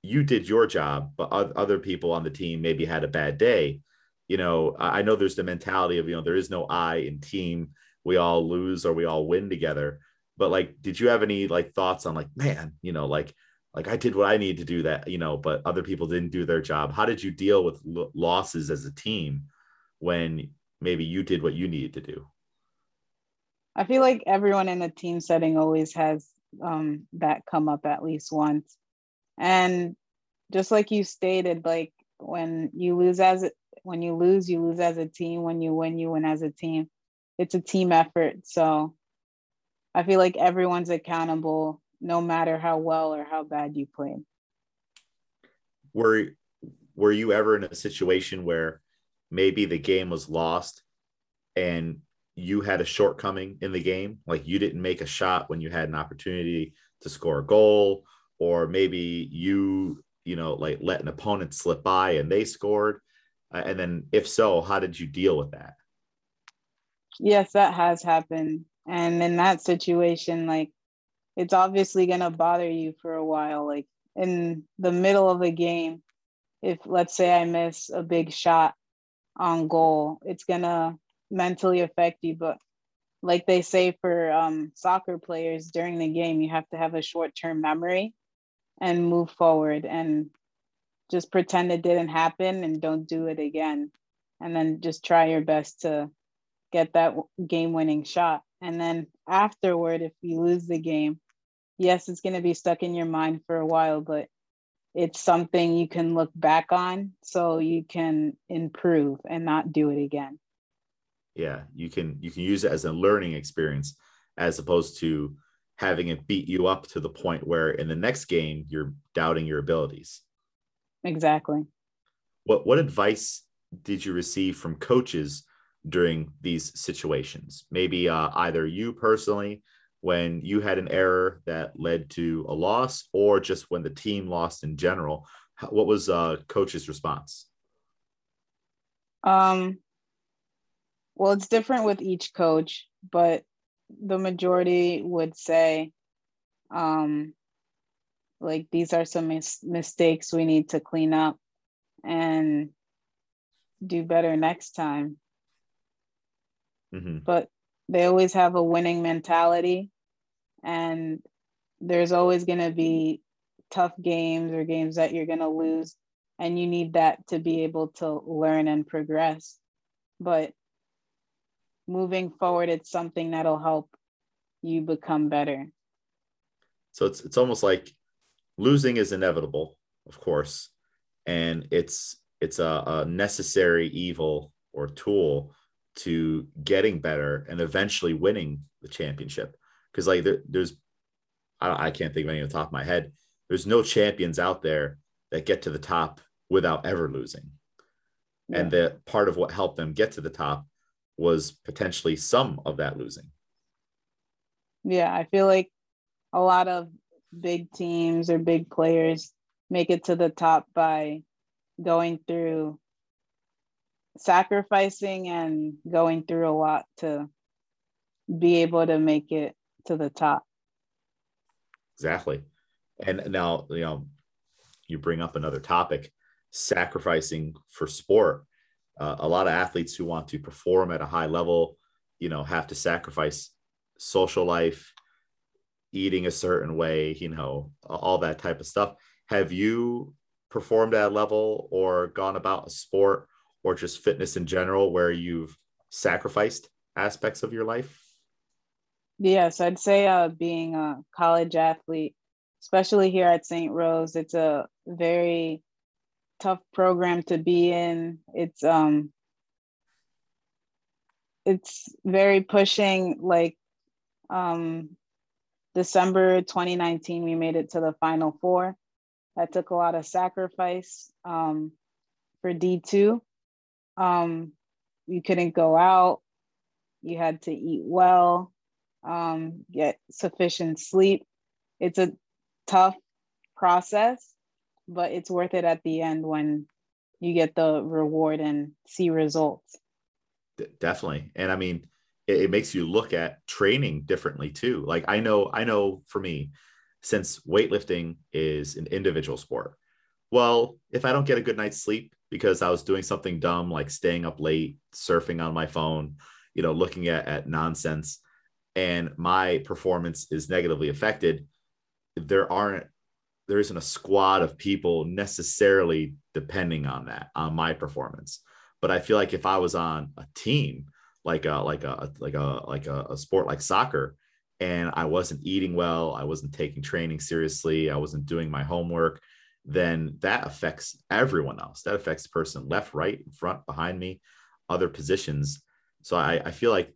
you did your job, but other people on the team maybe had a bad day. You know, I know there's the mentality of, you know, there is no I in team. We all lose or we all win together. But like, did you have any like thoughts on like, man, you know, like, like I did what I need to do that, you know, but other people didn't do their job. How did you deal with losses as a team when maybe you did what you needed to do? I feel like everyone in a team setting always has um, that come up at least once. And just like you stated, like when you lose as a, when you lose, you lose as a team. When you win, you win as a team. It's a team effort. So I feel like everyone's accountable, no matter how well or how bad you played. Were Were you ever in a situation where maybe the game was lost and you had a shortcoming in the game, like you didn't make a shot when you had an opportunity to score a goal, or maybe you, you know, like let an opponent slip by and they scored. Uh, and then, if so, how did you deal with that? Yes, that has happened. And in that situation, like it's obviously going to bother you for a while. Like in the middle of a game, if let's say I miss a big shot on goal, it's going to mentally affect you. But like they say for um, soccer players during the game, you have to have a short term memory and move forward and just pretend it didn't happen and don't do it again. And then just try your best to get that game winning shot. And then afterward, if you lose the game, yes, it's going to be stuck in your mind for a while, but it's something you can look back on so you can improve and not do it again. Yeah, you can you can use it as a learning experience as opposed to having it beat you up to the point where in the next game you're doubting your abilities. Exactly. What what advice did you receive from coaches during these situations? Maybe uh, either you personally when you had an error that led to a loss or just when the team lost in general what was uh coach's response? Um well it's different with each coach but the majority would say um like these are some mis- mistakes we need to clean up and do better next time. Mm-hmm. but they always have a winning mentality and there's always going to be tough games or games that you're going to lose and you need that to be able to learn and progress. But moving forward it's something that'll help you become better. So it's it's almost like losing is inevitable of course and it's it's a, a necessary evil or tool to getting better and eventually winning the championship because like there, there's I, I can't think of any on the top of my head. There's no champions out there that get to the top without ever losing. Yeah. And that part of what helped them get to the top was potentially some of that losing. Yeah, I feel like a lot of big teams or big players make it to the top by going through sacrificing and going through a lot to be able to make it to the top. Exactly. And now, you know, you bring up another topic sacrificing for sport. Uh, a lot of athletes who want to perform at a high level, you know, have to sacrifice social life, eating a certain way, you know, all that type of stuff. Have you performed at a level or gone about a sport or just fitness in general where you've sacrificed aspects of your life? Yes, I'd say uh, being a college athlete, especially here at St. Rose, it's a very tough program to be in. It's um it's very pushing like um December 2019 we made it to the final four. That took a lot of sacrifice um for D2. Um you couldn't go out. You had to eat well um, get sufficient sleep. It's a tough process, but it's worth it at the end when you get the reward and see results. Definitely. And I mean, it, it makes you look at training differently too. Like I know, I know for me, since weightlifting is an individual sport, well, if I don't get a good night's sleep because I was doing something dumb like staying up late, surfing on my phone, you know, looking at, at nonsense, and my performance is negatively affected, there aren't there isn't a squad of people necessarily depending on that on my performance. But I feel like if I was on a team like a like a like a like a, a sport like soccer and I wasn't eating well, I wasn't taking training seriously, I wasn't doing my homework, then that affects everyone else. That affects the person left, right, front, behind me, other positions. So I, I feel like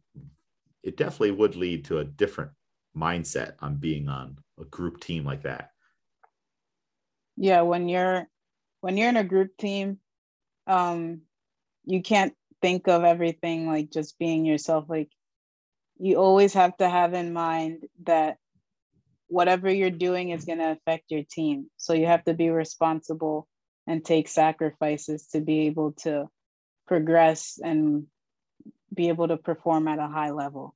it definitely would lead to a different mindset on being on a group team like that. Yeah, when you're when you're in a group team, um, you can't think of everything like just being yourself. Like you always have to have in mind that whatever you're doing is going to affect your team. So you have to be responsible and take sacrifices to be able to progress and be able to perform at a high level.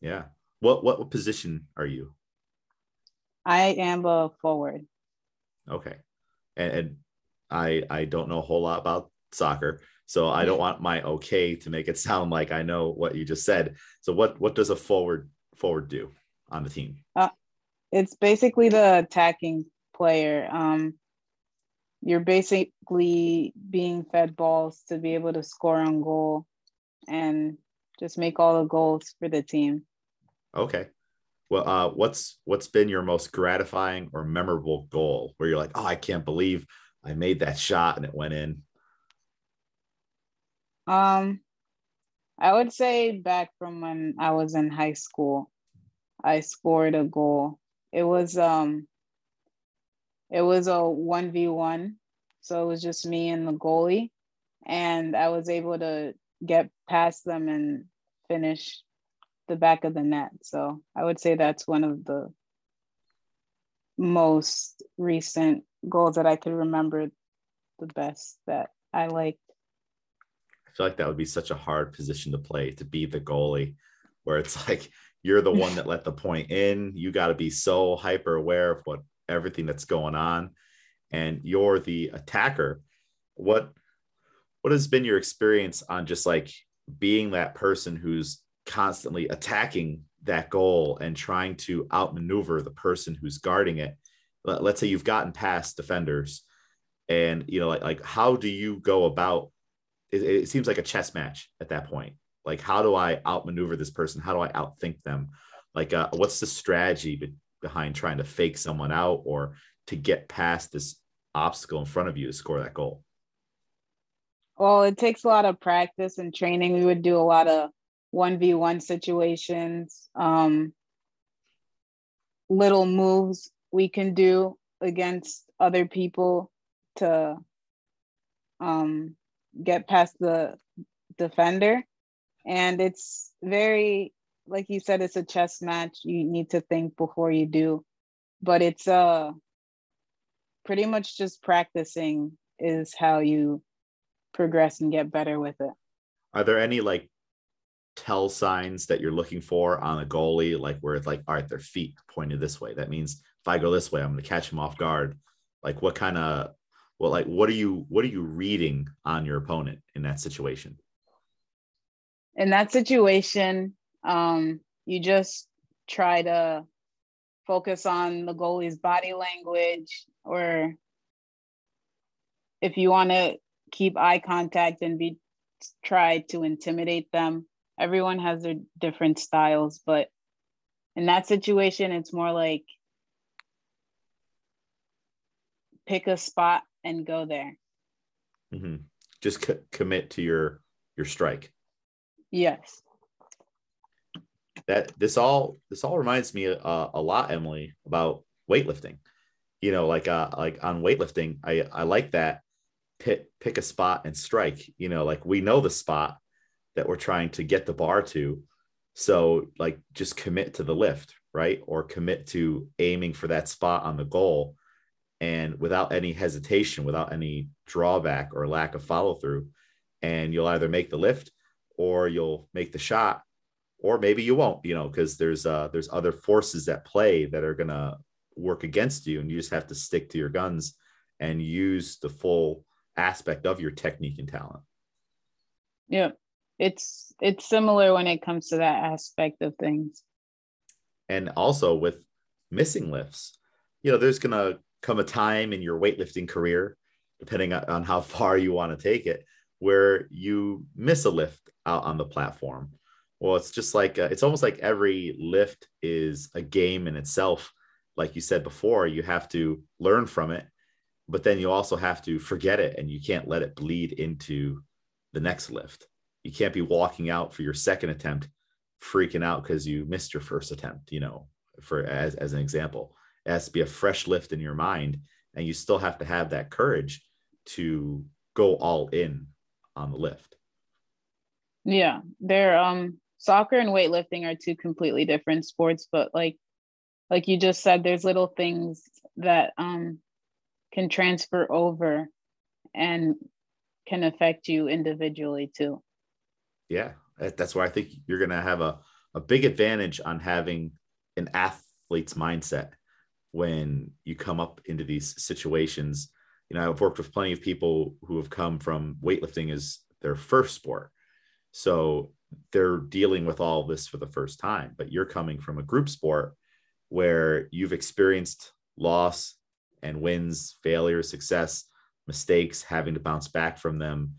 Yeah. What what position are you? I am a forward. Okay. And, and I I don't know a whole lot about soccer, so I don't want my okay to make it sound like I know what you just said. So what what does a forward forward do on the team? Uh, it's basically the attacking player. Um, you're basically being fed balls to be able to score on goal and just make all the goals for the team. Okay. Well, uh, what's what's been your most gratifying or memorable goal where you're like, oh, I can't believe I made that shot and it went in? Um, I would say back from when I was in high school, I scored a goal. It was um it was a 1v1. So it was just me and the goalie. And I was able to get past them and finish the back of the net. So I would say that's one of the most recent goals that I could remember the best that I liked. I feel like that would be such a hard position to play to be the goalie, where it's like you're the one that let the point in. You got to be so hyper aware of what everything that's going on, and you're the attacker. What what has been your experience on just like being that person who's constantly attacking that goal and trying to outmaneuver the person who's guarding it? Let's say you've gotten past defenders, and you know, like, like how do you go about? It, it seems like a chess match at that point like, how do I outmaneuver this person? How do I outthink them? Like, uh, what's the strategy be- behind trying to fake someone out or to get past this obstacle in front of you to score that goal? Well, it takes a lot of practice and training. We would do a lot of 1v1 situations, um, little moves we can do against other people to um, get past the defender and it's very like you said it's a chess match you need to think before you do but it's uh pretty much just practicing is how you progress and get better with it. Are there any like tell signs that you're looking for on a goalie? Like where it's like all right their feet pointed this way. That means if i go this way i'm going to catch him off guard. Like what kind of well like what are you what are you reading on your opponent in that situation? In that situation, um, you just try to focus on the goalie's body language, or if you want to keep eye contact and be try to intimidate them. Everyone has their different styles, but in that situation, it's more like pick a spot and go there. Mm-hmm. Just commit to your your strike. Yes. That this all this all reminds me uh, a lot, Emely, about weightlifting. You know, like uh, like on weightlifting, I I like that pick pick a spot and strike. You know, like we know the spot that we're trying to get the bar to, so like just commit to the lift, right? Or commit to aiming for that spot on the goal, and without any hesitation, without any drawback or lack of follow through, and you'll either make the lift or you'll make the shot or maybe you won't you know because there's uh there's other forces at play that are gonna work against you and you just have to stick to your guns and use the full aspect of your technique and talent yeah it's it's similar when it comes to that aspect of things and also with missing lifts you know there's gonna come a time in your weightlifting career depending on how far you want to take it where you miss a lift out on the platform. Well, it's just like uh, it's almost like every lift is a game in itself. Like you said before, you have to learn from it, but then you also have to forget it and you can't let it bleed into the next lift. You can't be walking out for your second attempt freaking out because you missed your first attempt, you know, for as, as an example. It has to be a fresh lift in your mind, and you still have to have that courage to go all in on the lift. Yeah, they're um soccer and weightlifting are two completely different sports, but like like you just said, there's little things that um can transfer over and can affect you individually too. Yeah, uh, that's why I think you're gonna have a, a big advantage on having an athlete's mindset when you come up into these situations. You know, I've worked with plenty of people who have come from weightlifting as their first sport so they're dealing with all this for the first time, but you're coming from a group sport where you've experienced loss and wins, failure, success, mistakes, having to bounce back from them,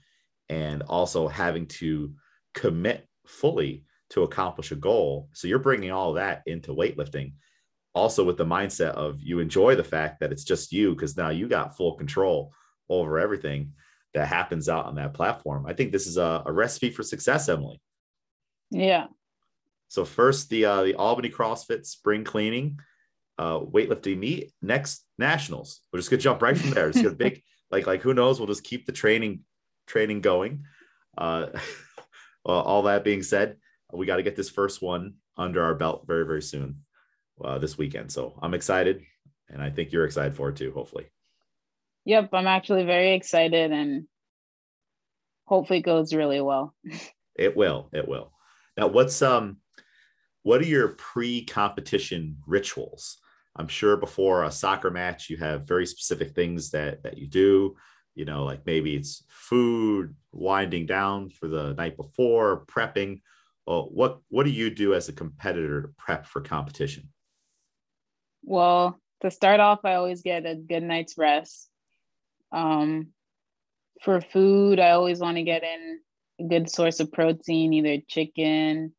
and also having to commit fully to accomplish a goal. So you're bringing all that into weightlifting, also with the mindset of you enjoy the fact that it's just you because now you got full control over everything that happens out on that platform. I think this is a, a recipe for success, Emely. Yeah. So first, the uh, the Albany CrossFit spring cleaning, uh, weightlifting meet. Next, nationals. We're just gonna jump right from there. It's gonna big like like who knows? We'll just keep the training training going. Uh, all that being said, we got to get this first one under our belt very very soon uh, this weekend. So I'm excited, and I think you're excited for it too. Hopefully. Yep, I'm actually very excited, and hopefully it goes really well. it will. It will. Now, what's um, what are your pre-competition rituals? I'm sure before a soccer match, you have very specific things that that you do. You know, like maybe it's food, winding down for the night before, prepping. Well, what what do you do as a competitor to prep for competition? Well, to start off, I always get a good night's rest. Um, for food, I always want to get in a good source of protein, either chicken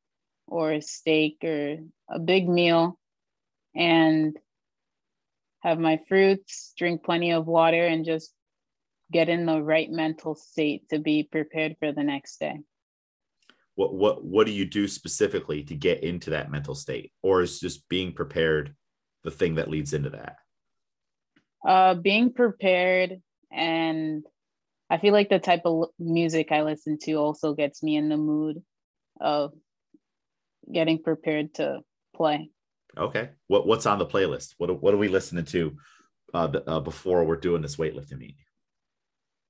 or a steak or a big meal and have my fruits, drink plenty of water, and just get in the right mental state to be prepared for the next day. What what what do you do specifically to get into that mental state, or is just being prepared the thing that leads into that? Uh, being prepared, and I feel like the type of music I listen to also gets me in the mood of getting prepared to play. Okay. What what's on the playlist? What what are we listening to uh, uh, before we're doing this weightlifting meet?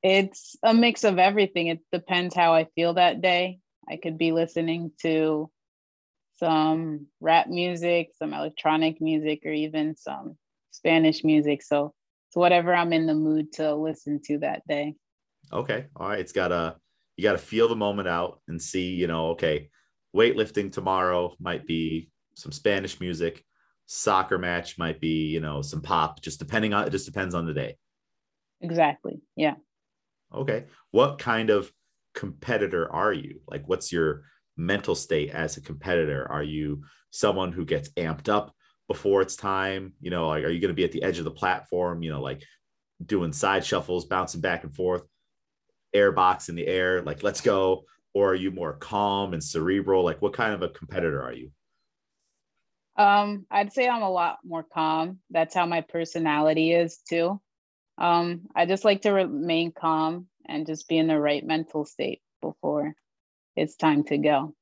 It's a mix of everything. It depends how I feel that day. I could be listening to some rap music, some electronic music, or even some Spanish music. So it's whatever I'm in the mood to listen to that day. Okay. All right. It's got a you gotta feel the moment out and see, you know, okay, weightlifting tomorrow might be some Spanish music. Soccer match might be, you know, some pop, just depending on it just depends on the day. Exactly. Yeah. Okay. What kind of competitor are you? Like what's your mental state as a competitor? Are you someone who gets amped up before it's time? You know, like are you going to be at the edge of the platform, you know, like doing side shuffles, bouncing back and forth, air box in the air, like let's go? Or are you more calm and cerebral? Like what kind of a competitor are you? Um, I'd say I'm a lot more calm. That's how my personality is too. Um, I just like to remain calm and just be in the right mental state before it's time to go.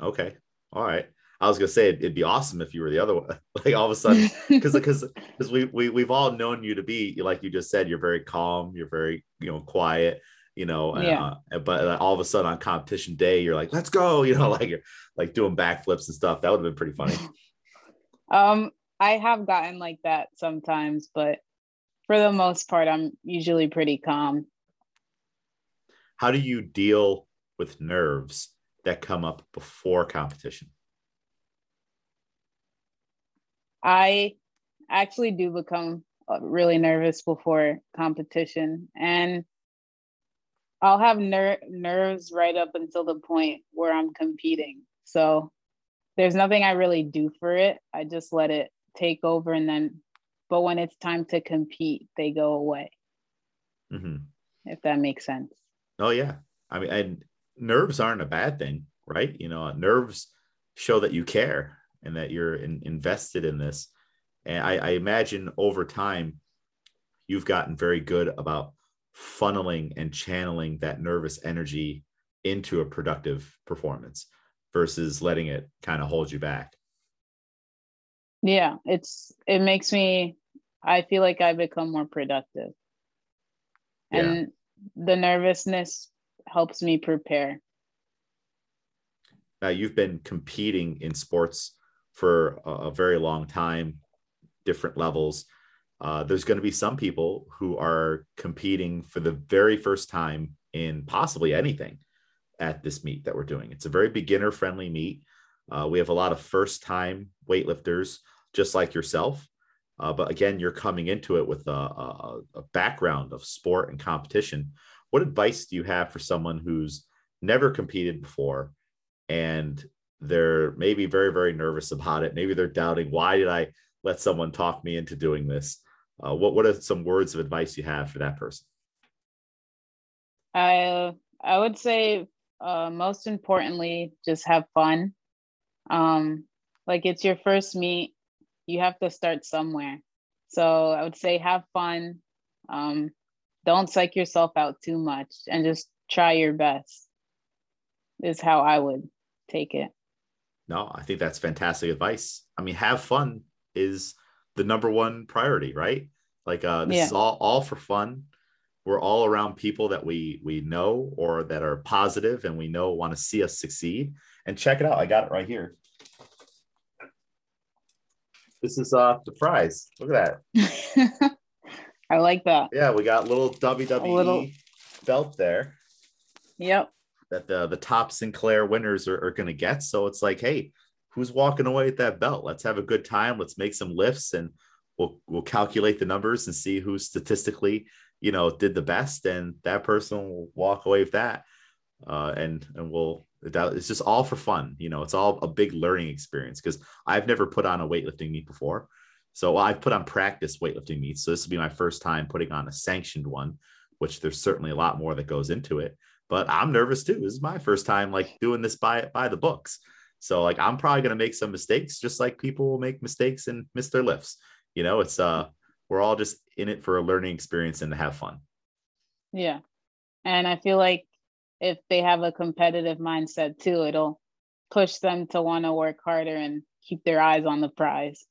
Okay. All right. I was gonna say it'd be awesome if you were the other one. like all of a sudden, because because because we we we've all known you to be you like you just said, you're very calm, you're very you know quiet, you know. Yeah. Uh, but all of a sudden on competition day, you're like, let's go, you know, like you're like doing backflips and stuff. That would have been pretty funny. um, I have gotten like that sometimes, but for the most part, I'm usually pretty calm. How do you deal with nerves that come up before competition? I actually do become uh, really nervous before competition and I'll have ner- nerves right up until the point where I'm competing. So there's nothing I really do for it. I just let it take over and then but when it's time to compete, they go away. Mm-hmm. If that makes sense. Oh yeah. I mean, and nerves aren't a bad thing, right? You know, nerves show that you care and that you're in, invested in this. And I, I imagine over time, you've gotten very good about funneling and channeling that nervous energy into a productive performance versus letting it kind of hold you back. Yeah, it's it makes me I feel like I become more productive. And yeah. the nervousness helps me prepare. Now you've been competing in sports for a, a very long time, different levels. Uh, there's going to be some people who are competing for the very first time in possibly anything at this meet that we're doing. It's a very beginner friendly meet. Uh, we have a lot of first time weightlifters, just like yourself. Uh, but again, you're coming into it with a, a, a, background of sport and competition. What advice do you have for someone who's never competed before and they're maybe very very nervous about it maybe they're doubting why did i let someone talk me into doing this uh, what what are some words of advice you have for that person? I i would say uh, most importantly just have fun. Um like it's your first meet. You have to start somewhere. So i would say have fun. Um don't psych yourself out too much and just try your best is how i would take it. No i think that's fantastic advice. I mean have fun is the number one priority right? Like uh this yeah. is all all for fun. We're all around people that we we know or that are positive and we know want to see us succeed. And check it out i got it right here. This is uh the prize. Look at that. I like that. Yeah we got little wwe little... belt there. Yep. That the the top sinclair winners are, are to get. So it's like hey who's walking away with that belt? Let's have a good time. Let's make some lifts and we'll we'll calculate the numbers and see who statistically you know did the best and that person will walk away with that. Uh, and and we'll it's just all for fun you know it's all a big learning experience because i've never put on a weightlifting meet before. So i've put on practice weightlifting meets so this will be my first time putting on a sanctioned one which there's certainly a lot more that goes into it. But i'm nervous too. This is my first time like doing this by by the books so like i'm probably going to make some mistakes just like people will make mistakes and miss their lifts. You know it's uh we're all just in it for a learning experience and to have fun. Yeah. And i feel like if they have a competitive mindset too it'll push them to want to work harder and keep their eyes on the prize.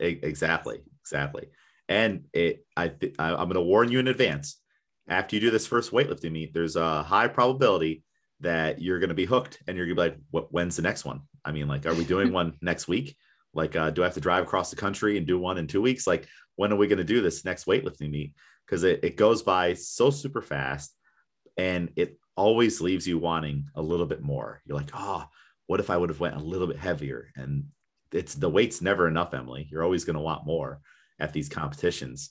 Exactly exactly. And it i th- i'm going to warn you in advance. After you do this first weightlifting meet there's a high probability that you're going to be hooked and you're going to be like what, when's the next one i mean like are we doing one next week like, uh, do I have to drive across the country and do one in two weeks? Like, when are we going to do this next weightlifting meet? Because it, it goes by so super fast and it always leaves you wanting a little bit more. You're like, oh, what if I would have went a little bit heavier? And it's the weight's never enough, Emely. You're always going to want more at these competitions.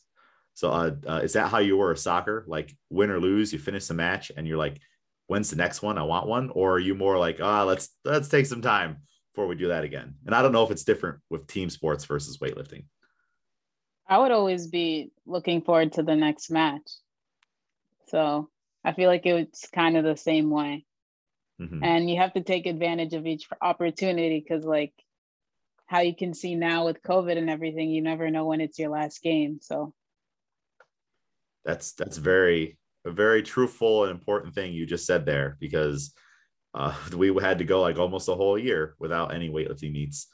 So, uh, uh, is that how you were a soccer? Like, win or lose, you finish the match and you're like, when's the next one? I want one. Or are you more like, ah, oh, let's let's take some time before we do that again. And I don't know if it's different with team sports versus weightlifting. I would always be looking forward to the next match. So I feel like it's kind of the same way. Mm-hmm. And you have to take advantage of each opportunity because, like, how you can see now with COVID and everything, you never know when it's your last game. So that's that's very a very truthful and important thing you just said there because uh, we had to go like almost a whole year without any weightlifting meets,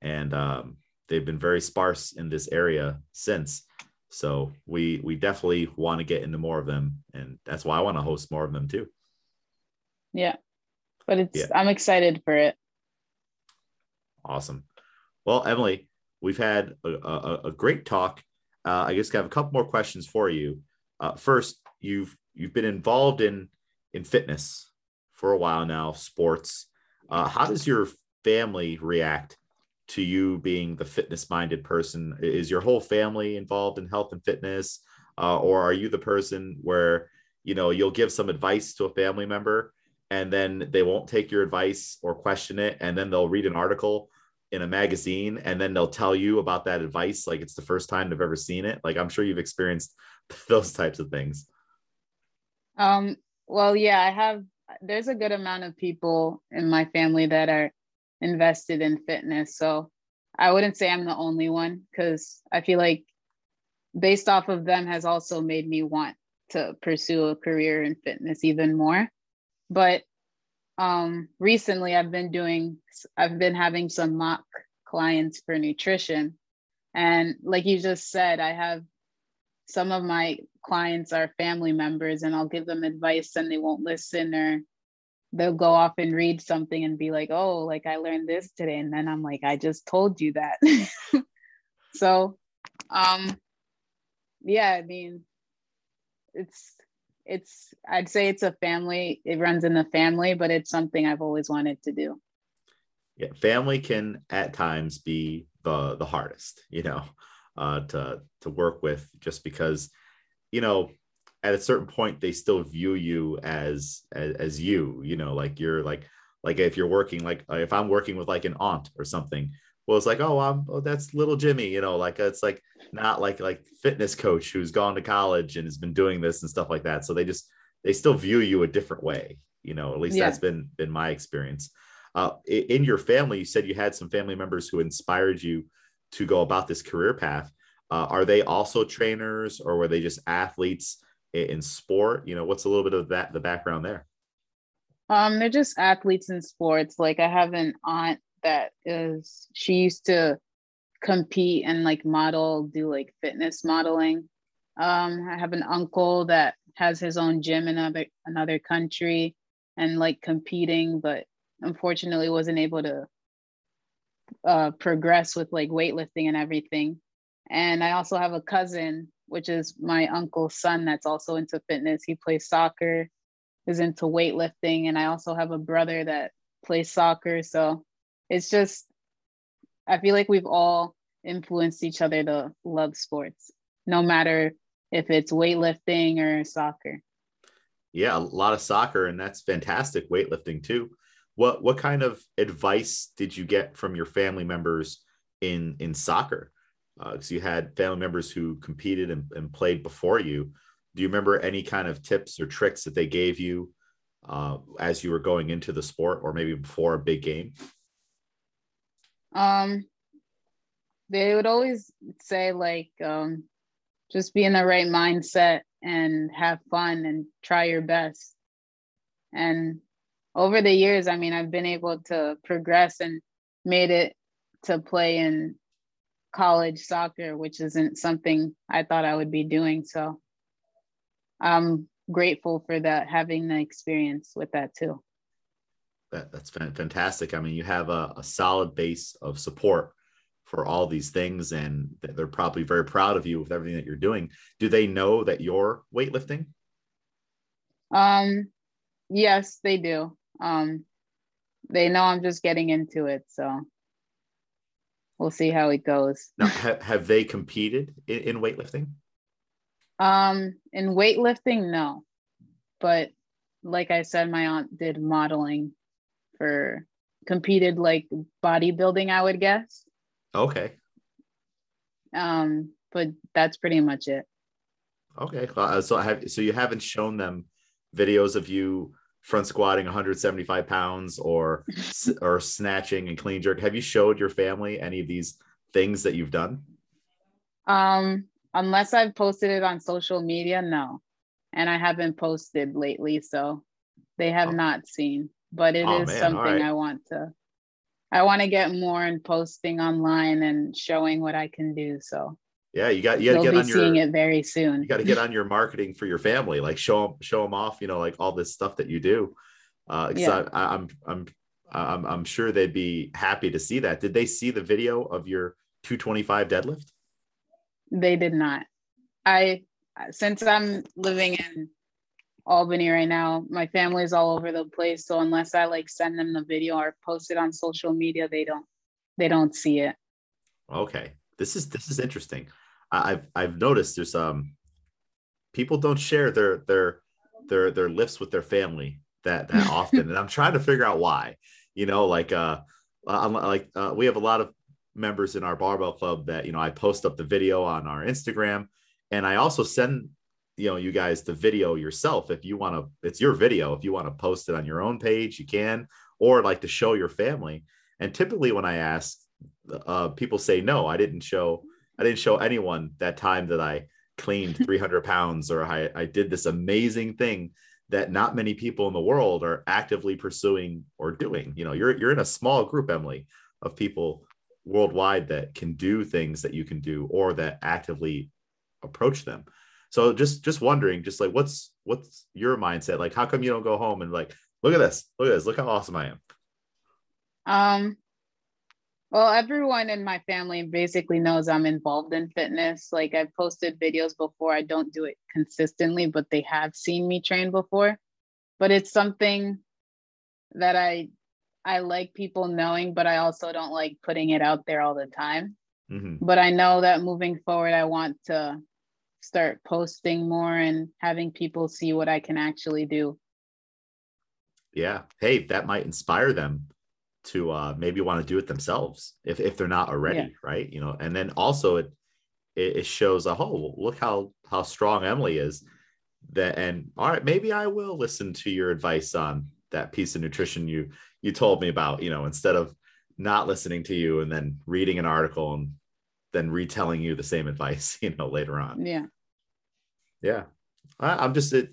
and um, they've been very sparse in this area since. So we we definitely want to get into more of them, and that's why I want to host more of them too. Yeah, but it's yeah. I'm excited for it. Awesome. Well, Emely, we've had a, a, a great talk. Uh, I guess I have a couple more questions for you. Uh, first, you've you've been involved in in fitness for a while now, sports. Uh, how does your family react to you being the fitness minded person? Is your whole family involved in health and fitness? Uh, or are you the person where, you know, you'll give some advice to a family member and then they won't take your advice or question it. And then they'll read an article in a magazine and then they'll tell you about that advice like it's the first time they've ever seen it. Like I'm sure you've experienced those types of things. Um, well, yeah, I have there's a good amount of people in my family that are invested in fitness. So I wouldn't say I'm the only one because I feel like based off of them has also made me want to pursue a career in fitness even more. But um, recently I've been doing, I've been having some mock clients for nutrition. And like you just said, I have some of my clients are family members and I'll give them advice and they won't listen or they'll go off and read something and be like, oh, like I learned this today. And then I'm like, I just told you that. so um yeah, I mean it's it's I'd say it's a family, it runs in the family, but it's something I've always wanted to do. Yeah, family can at times be the the hardest, you know, uh to to work with just because you know at a certain point they still view you as, as as you you know like you're like like if you're working like if i'm working with like an aunt or something well it's like oh i'm oh that's little jimmy you know like it's like not like like fitness coach who's gone to college and has been doing this and stuff like that so they just they still view you a different way you know at least yeah. that's been been my experience uh, in your family you said you had some family members who inspired you to go about this career path uh, are they also trainers or were they just athletes in, sport? You know what's a little bit of that the background there? Um they're just athletes in sports. Like i have an aunt that is she used to compete and like model do like fitness modeling. Um i have an uncle that has his own gym in another another country and like competing but unfortunately wasn't able to uh, progress with like weightlifting and everything. And I also have a cousin, which is my uncle's son, that's also into fitness. He plays soccer, is into weightlifting, and I also have a brother that plays soccer. So it's just, I feel like we've all influenced each other to love sports, no matter if it's weightlifting or soccer. Yeah, a lot of soccer, and that's fantastic. Weightlifting too what what kind of advice did you get from your family members in in soccer? Because uh, you had family members who competed and, and, played before you. Do you remember any kind of tips or tricks that they gave you uh, as you were going into the sport or maybe before a big game? Um they would always say like um just be in the right mindset and have fun and try your best. And over the years, I mean, I've been able to progress and made it to play in college soccer, which isn't something I thought I would be doing. So I'm grateful for that, having the experience with that too. That, that's fantastic. I mean, you have a, a solid base of support for all these things, and they're probably very proud of you with everything that you're doing. Do they know that you're weightlifting? Um, yes, they do. Um, they know I'm just getting into it, so we'll see how it goes. Now, have, have they competed in, in weightlifting? Um, in weightlifting, no, but like I said, my aunt did modeling for competed like bodybuilding, I would guess. Okay. Um, but that's pretty much it. Okay. Uh, so have so you haven't shown them videos of you front squatting 175 pounds or or snatching and clean jerk have you showed your family any of these things that you've done um unless i've posted it on social media no and i haven't posted lately so they have oh. not seen but it oh, is man. something right. i want to i want to get more in posting online and showing what i can do so yeah, you got you got to get on your seeing it very soon. You got to get on your marketing for your family, like show them show them off. You know, like all this stuff that you do. Uh, yeah. I, I'm I'm I'm I'm sure they'd be happy to see that. Did they see the video of your 225 deadlift? They did not. I since I'm living in Albany right now, my family's all over the place. So unless I like send them the video or post it on social media, they don't they don't see it. Okay. This is this is interesting. I've I've noticed there's um people don't share their their their their lifts with their family that that often, and I'm trying to figure out why. You know, like uh, uh like uh, we have a lot of members in our barbell club that you know I post up the video on our Instagram, and I also send you know you guys the video yourself if you want to. It's your video. If you want to post it on your own page, you can, or like to show your family. And typically, when I ask, uh, people say no, I didn't show I didn't show anyone that time that I cleaned 300 pounds or I, I did this amazing thing that not many people in the world are actively pursuing or doing. You know, you're you're in a small group, Emely, of people worldwide that can do things that you can do or that actively approach them. So just just wondering, just like what's what's your mindset? Like, how come you don't go home and like, look at this, look at this, look how awesome I am? Um, well, everyone in my family basically knows I'm involved in fitness. Like I've posted videos before. I don't do it consistently, but they have seen me train before. But it's something that I I like people knowing, but I also don't like putting it out there all the time. Mm-hmm. But I know that moving forward, I want to start posting more and having people see what I can actually do. yeah, hey, that might inspire them to uh, maybe want to do it themselves if, if they're not already, yeah. right? You know, and then also it it, shows a oh look how how strong Emely is. That and all right, maybe I will listen to your advice on that piece of nutrition you you told me about. You know, instead of not listening to you and then reading an article and then retelling you the same advice, you know, later on. Yeah. Yeah. I, am just it,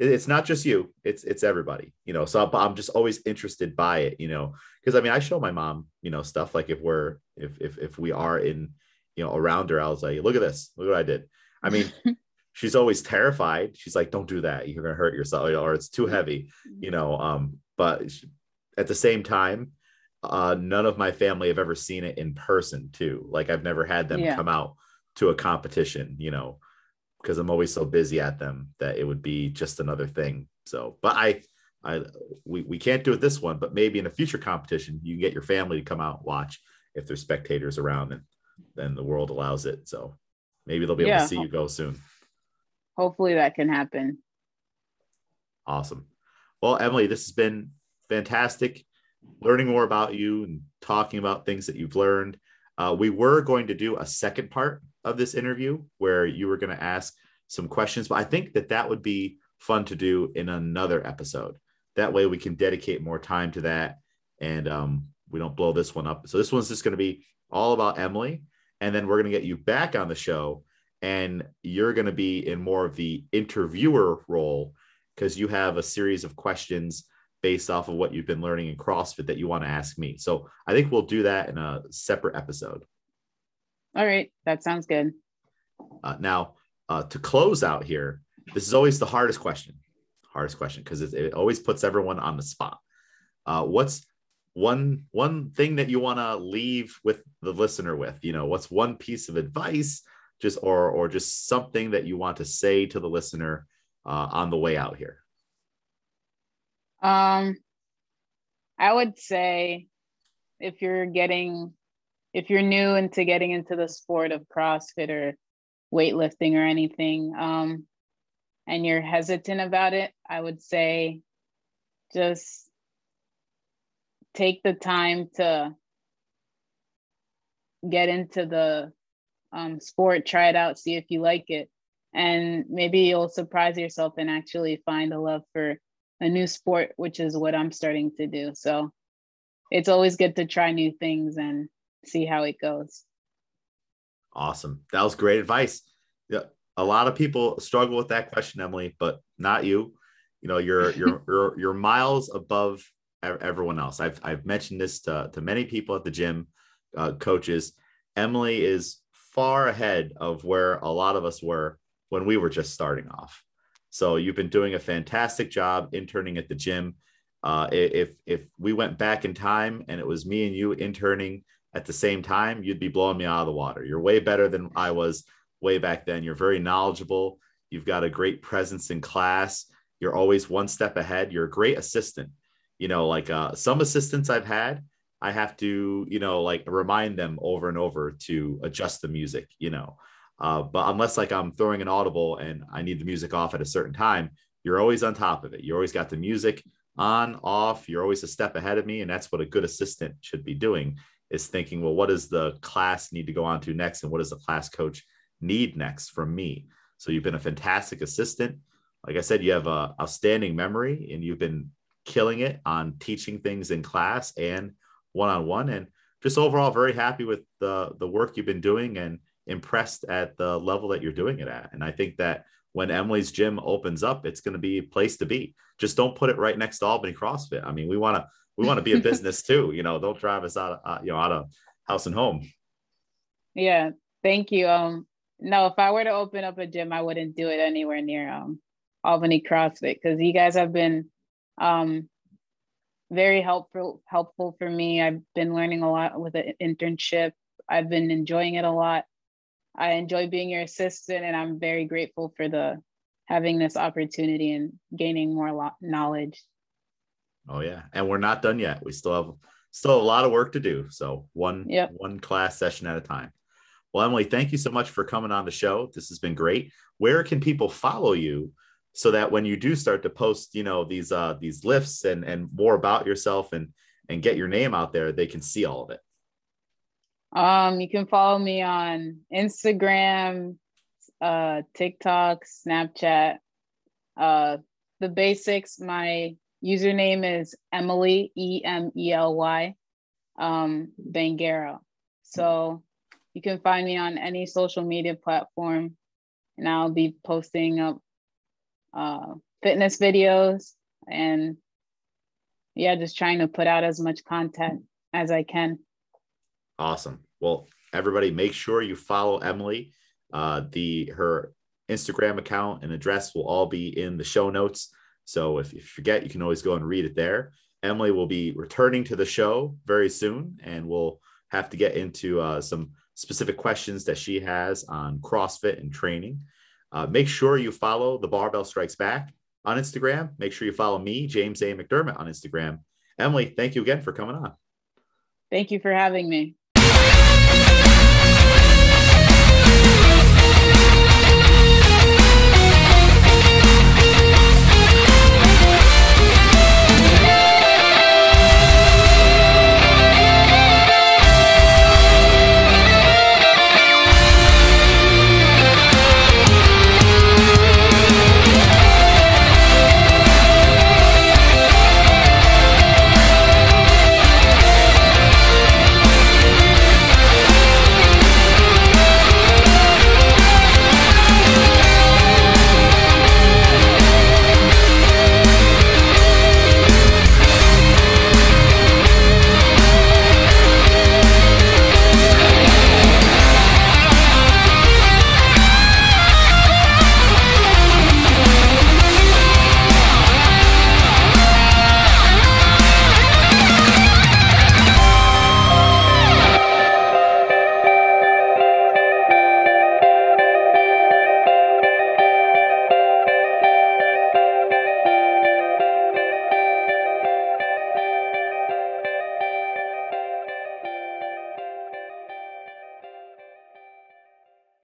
it's not just you it's it's everybody you know so i'm just always interested by it you know because i mean i show my mom you know stuff like if we're if if if we are in you know around her i was like look at this look what i did. I mean she's always terrified. She's like don't do that you're gonna hurt yourself or it's too heavy you know um but at the same time uh none of my family have ever seen it in person too like i've never had them yeah. come out to a competition you know because I'm always so busy at them that it would be just another thing. So, but I, I, we, we can't do it this one, but maybe in a future competition, you can get your family to come out and watch if there's spectators around and then the world allows it. So maybe they'll be able yeah. to see you go soon. Hopefully that can happen. Awesome. Well, Emely, this has been fantastic learning more about you and talking about things that you've learned. Uh, we were going to do a second part of this interview where you were going to ask some questions, but I think that that would be fun to do in another episode. That way we can dedicate more time to that and um, we don't blow this one up. So this one's just going to be all about Emely. And then we're going to get you back on the show and you're going to be in more of the interviewer role because you have a series of questions based off of what you've been learning in CrossFit that you want to ask me. So I think we'll do that in a separate episode. All right, that sounds good. Uh, now, uh, to close out here, this is always the hardest question. Hardest question because it, it, always puts everyone on the spot. Uh, what's one one thing that you want to leave with the listener with? You know, what's one piece of advice, just or or just something that you want to say to the listener uh, on the way out here? Um, I would say if you're getting if you're new into getting into the sport of CrossFit or weightlifting or anything, um, and you're hesitant about it, I would say just take the time to get into the um, sport, try it out, see if you like it. And maybe you'll surprise yourself and actually find a love for a new sport, which is what I'm starting to do. So it's always good to try new things and see how it goes. Awesome. That was great advice. Yeah, a lot of people struggle with that question, Emely, but not you. You know, you're you're you're, you're miles above everyone else. I've I've mentioned this to, to many people at the gym, uh, coaches. Emely is far ahead of where a lot of us were when we were just starting off. So you've been doing a fantastic job interning at the gym. Uh, if if we went back in time and it was me and you interning at the same time, you'd be blowing me out of the water. You're way better than I was way back then. You're very knowledgeable. You've got a great presence in class. You're always one step ahead. You're a great assistant. You know, like uh, some assistants I've had, I have to, you know, like remind them over and over to adjust the music, you know. Uh, but unless like I'm throwing an audible and I need the music off at a certain time, you're always on top of it. You always got the music on, off. You're always a step ahead of me. And that's what a good assistant should be doing is thinking, well, what does the class need to go on to next? And what does the class coach need next from me? So you've been a fantastic assistant. Like I said, you have a outstanding memory and you've been killing it on teaching things in class and one-on-one and just overall very happy with the the work you've been doing and impressed at the level that you're doing it at. And I think that when Emely's gym opens up, it's going to be a place to be. Just don't put it right next to Albany CrossFit. I mean, we want to we want to be a business too. You know, don't drive us out, of, uh, you know, out of house and home. Yeah, thank you. Um, no, if I were to open up a gym, I wouldn't do it anywhere near um Albany CrossFit because you guys have been um very helpful helpful for me. I've been learning a lot with the internship. I've been enjoying it a lot. I enjoy being your assistant, and I'm very grateful for the having this opportunity and gaining more lo- knowledge. Oh yeah, and we're not done yet. We still have still a lot of work to do. So one yep. one class session at a time. Well, Emely, thank you so much for coming on the show. This has been great. Where can people follow you so that when you do start to post, you know, these uh these lifts and and more about yourself and and get your name out there, they can see all of it. Um, you can follow me on Instagram, uh, TikTok, Snapchat. Uh, the basics. My username is Emely E M E L Y um, Banguero. So you can find me on any social media platform, and I'll be posting up uh, fitness videos and yeah, just trying to put out as much content as I can. Awesome. Well, everybody, make sure you follow Emely. Uh, the her Instagram account and address will all be in the show notes. So if you forget, you can always go and read it there. Emely will be returning to the show very soon, and we'll have to get into uh, some specific questions that she has on CrossFit and training. Uh, make sure you follow the Barbell Strikes Back on Instagram. Make sure you follow me, James A. McDermott, on Instagram. Emely, thank you again for coming on. Thank you for having me.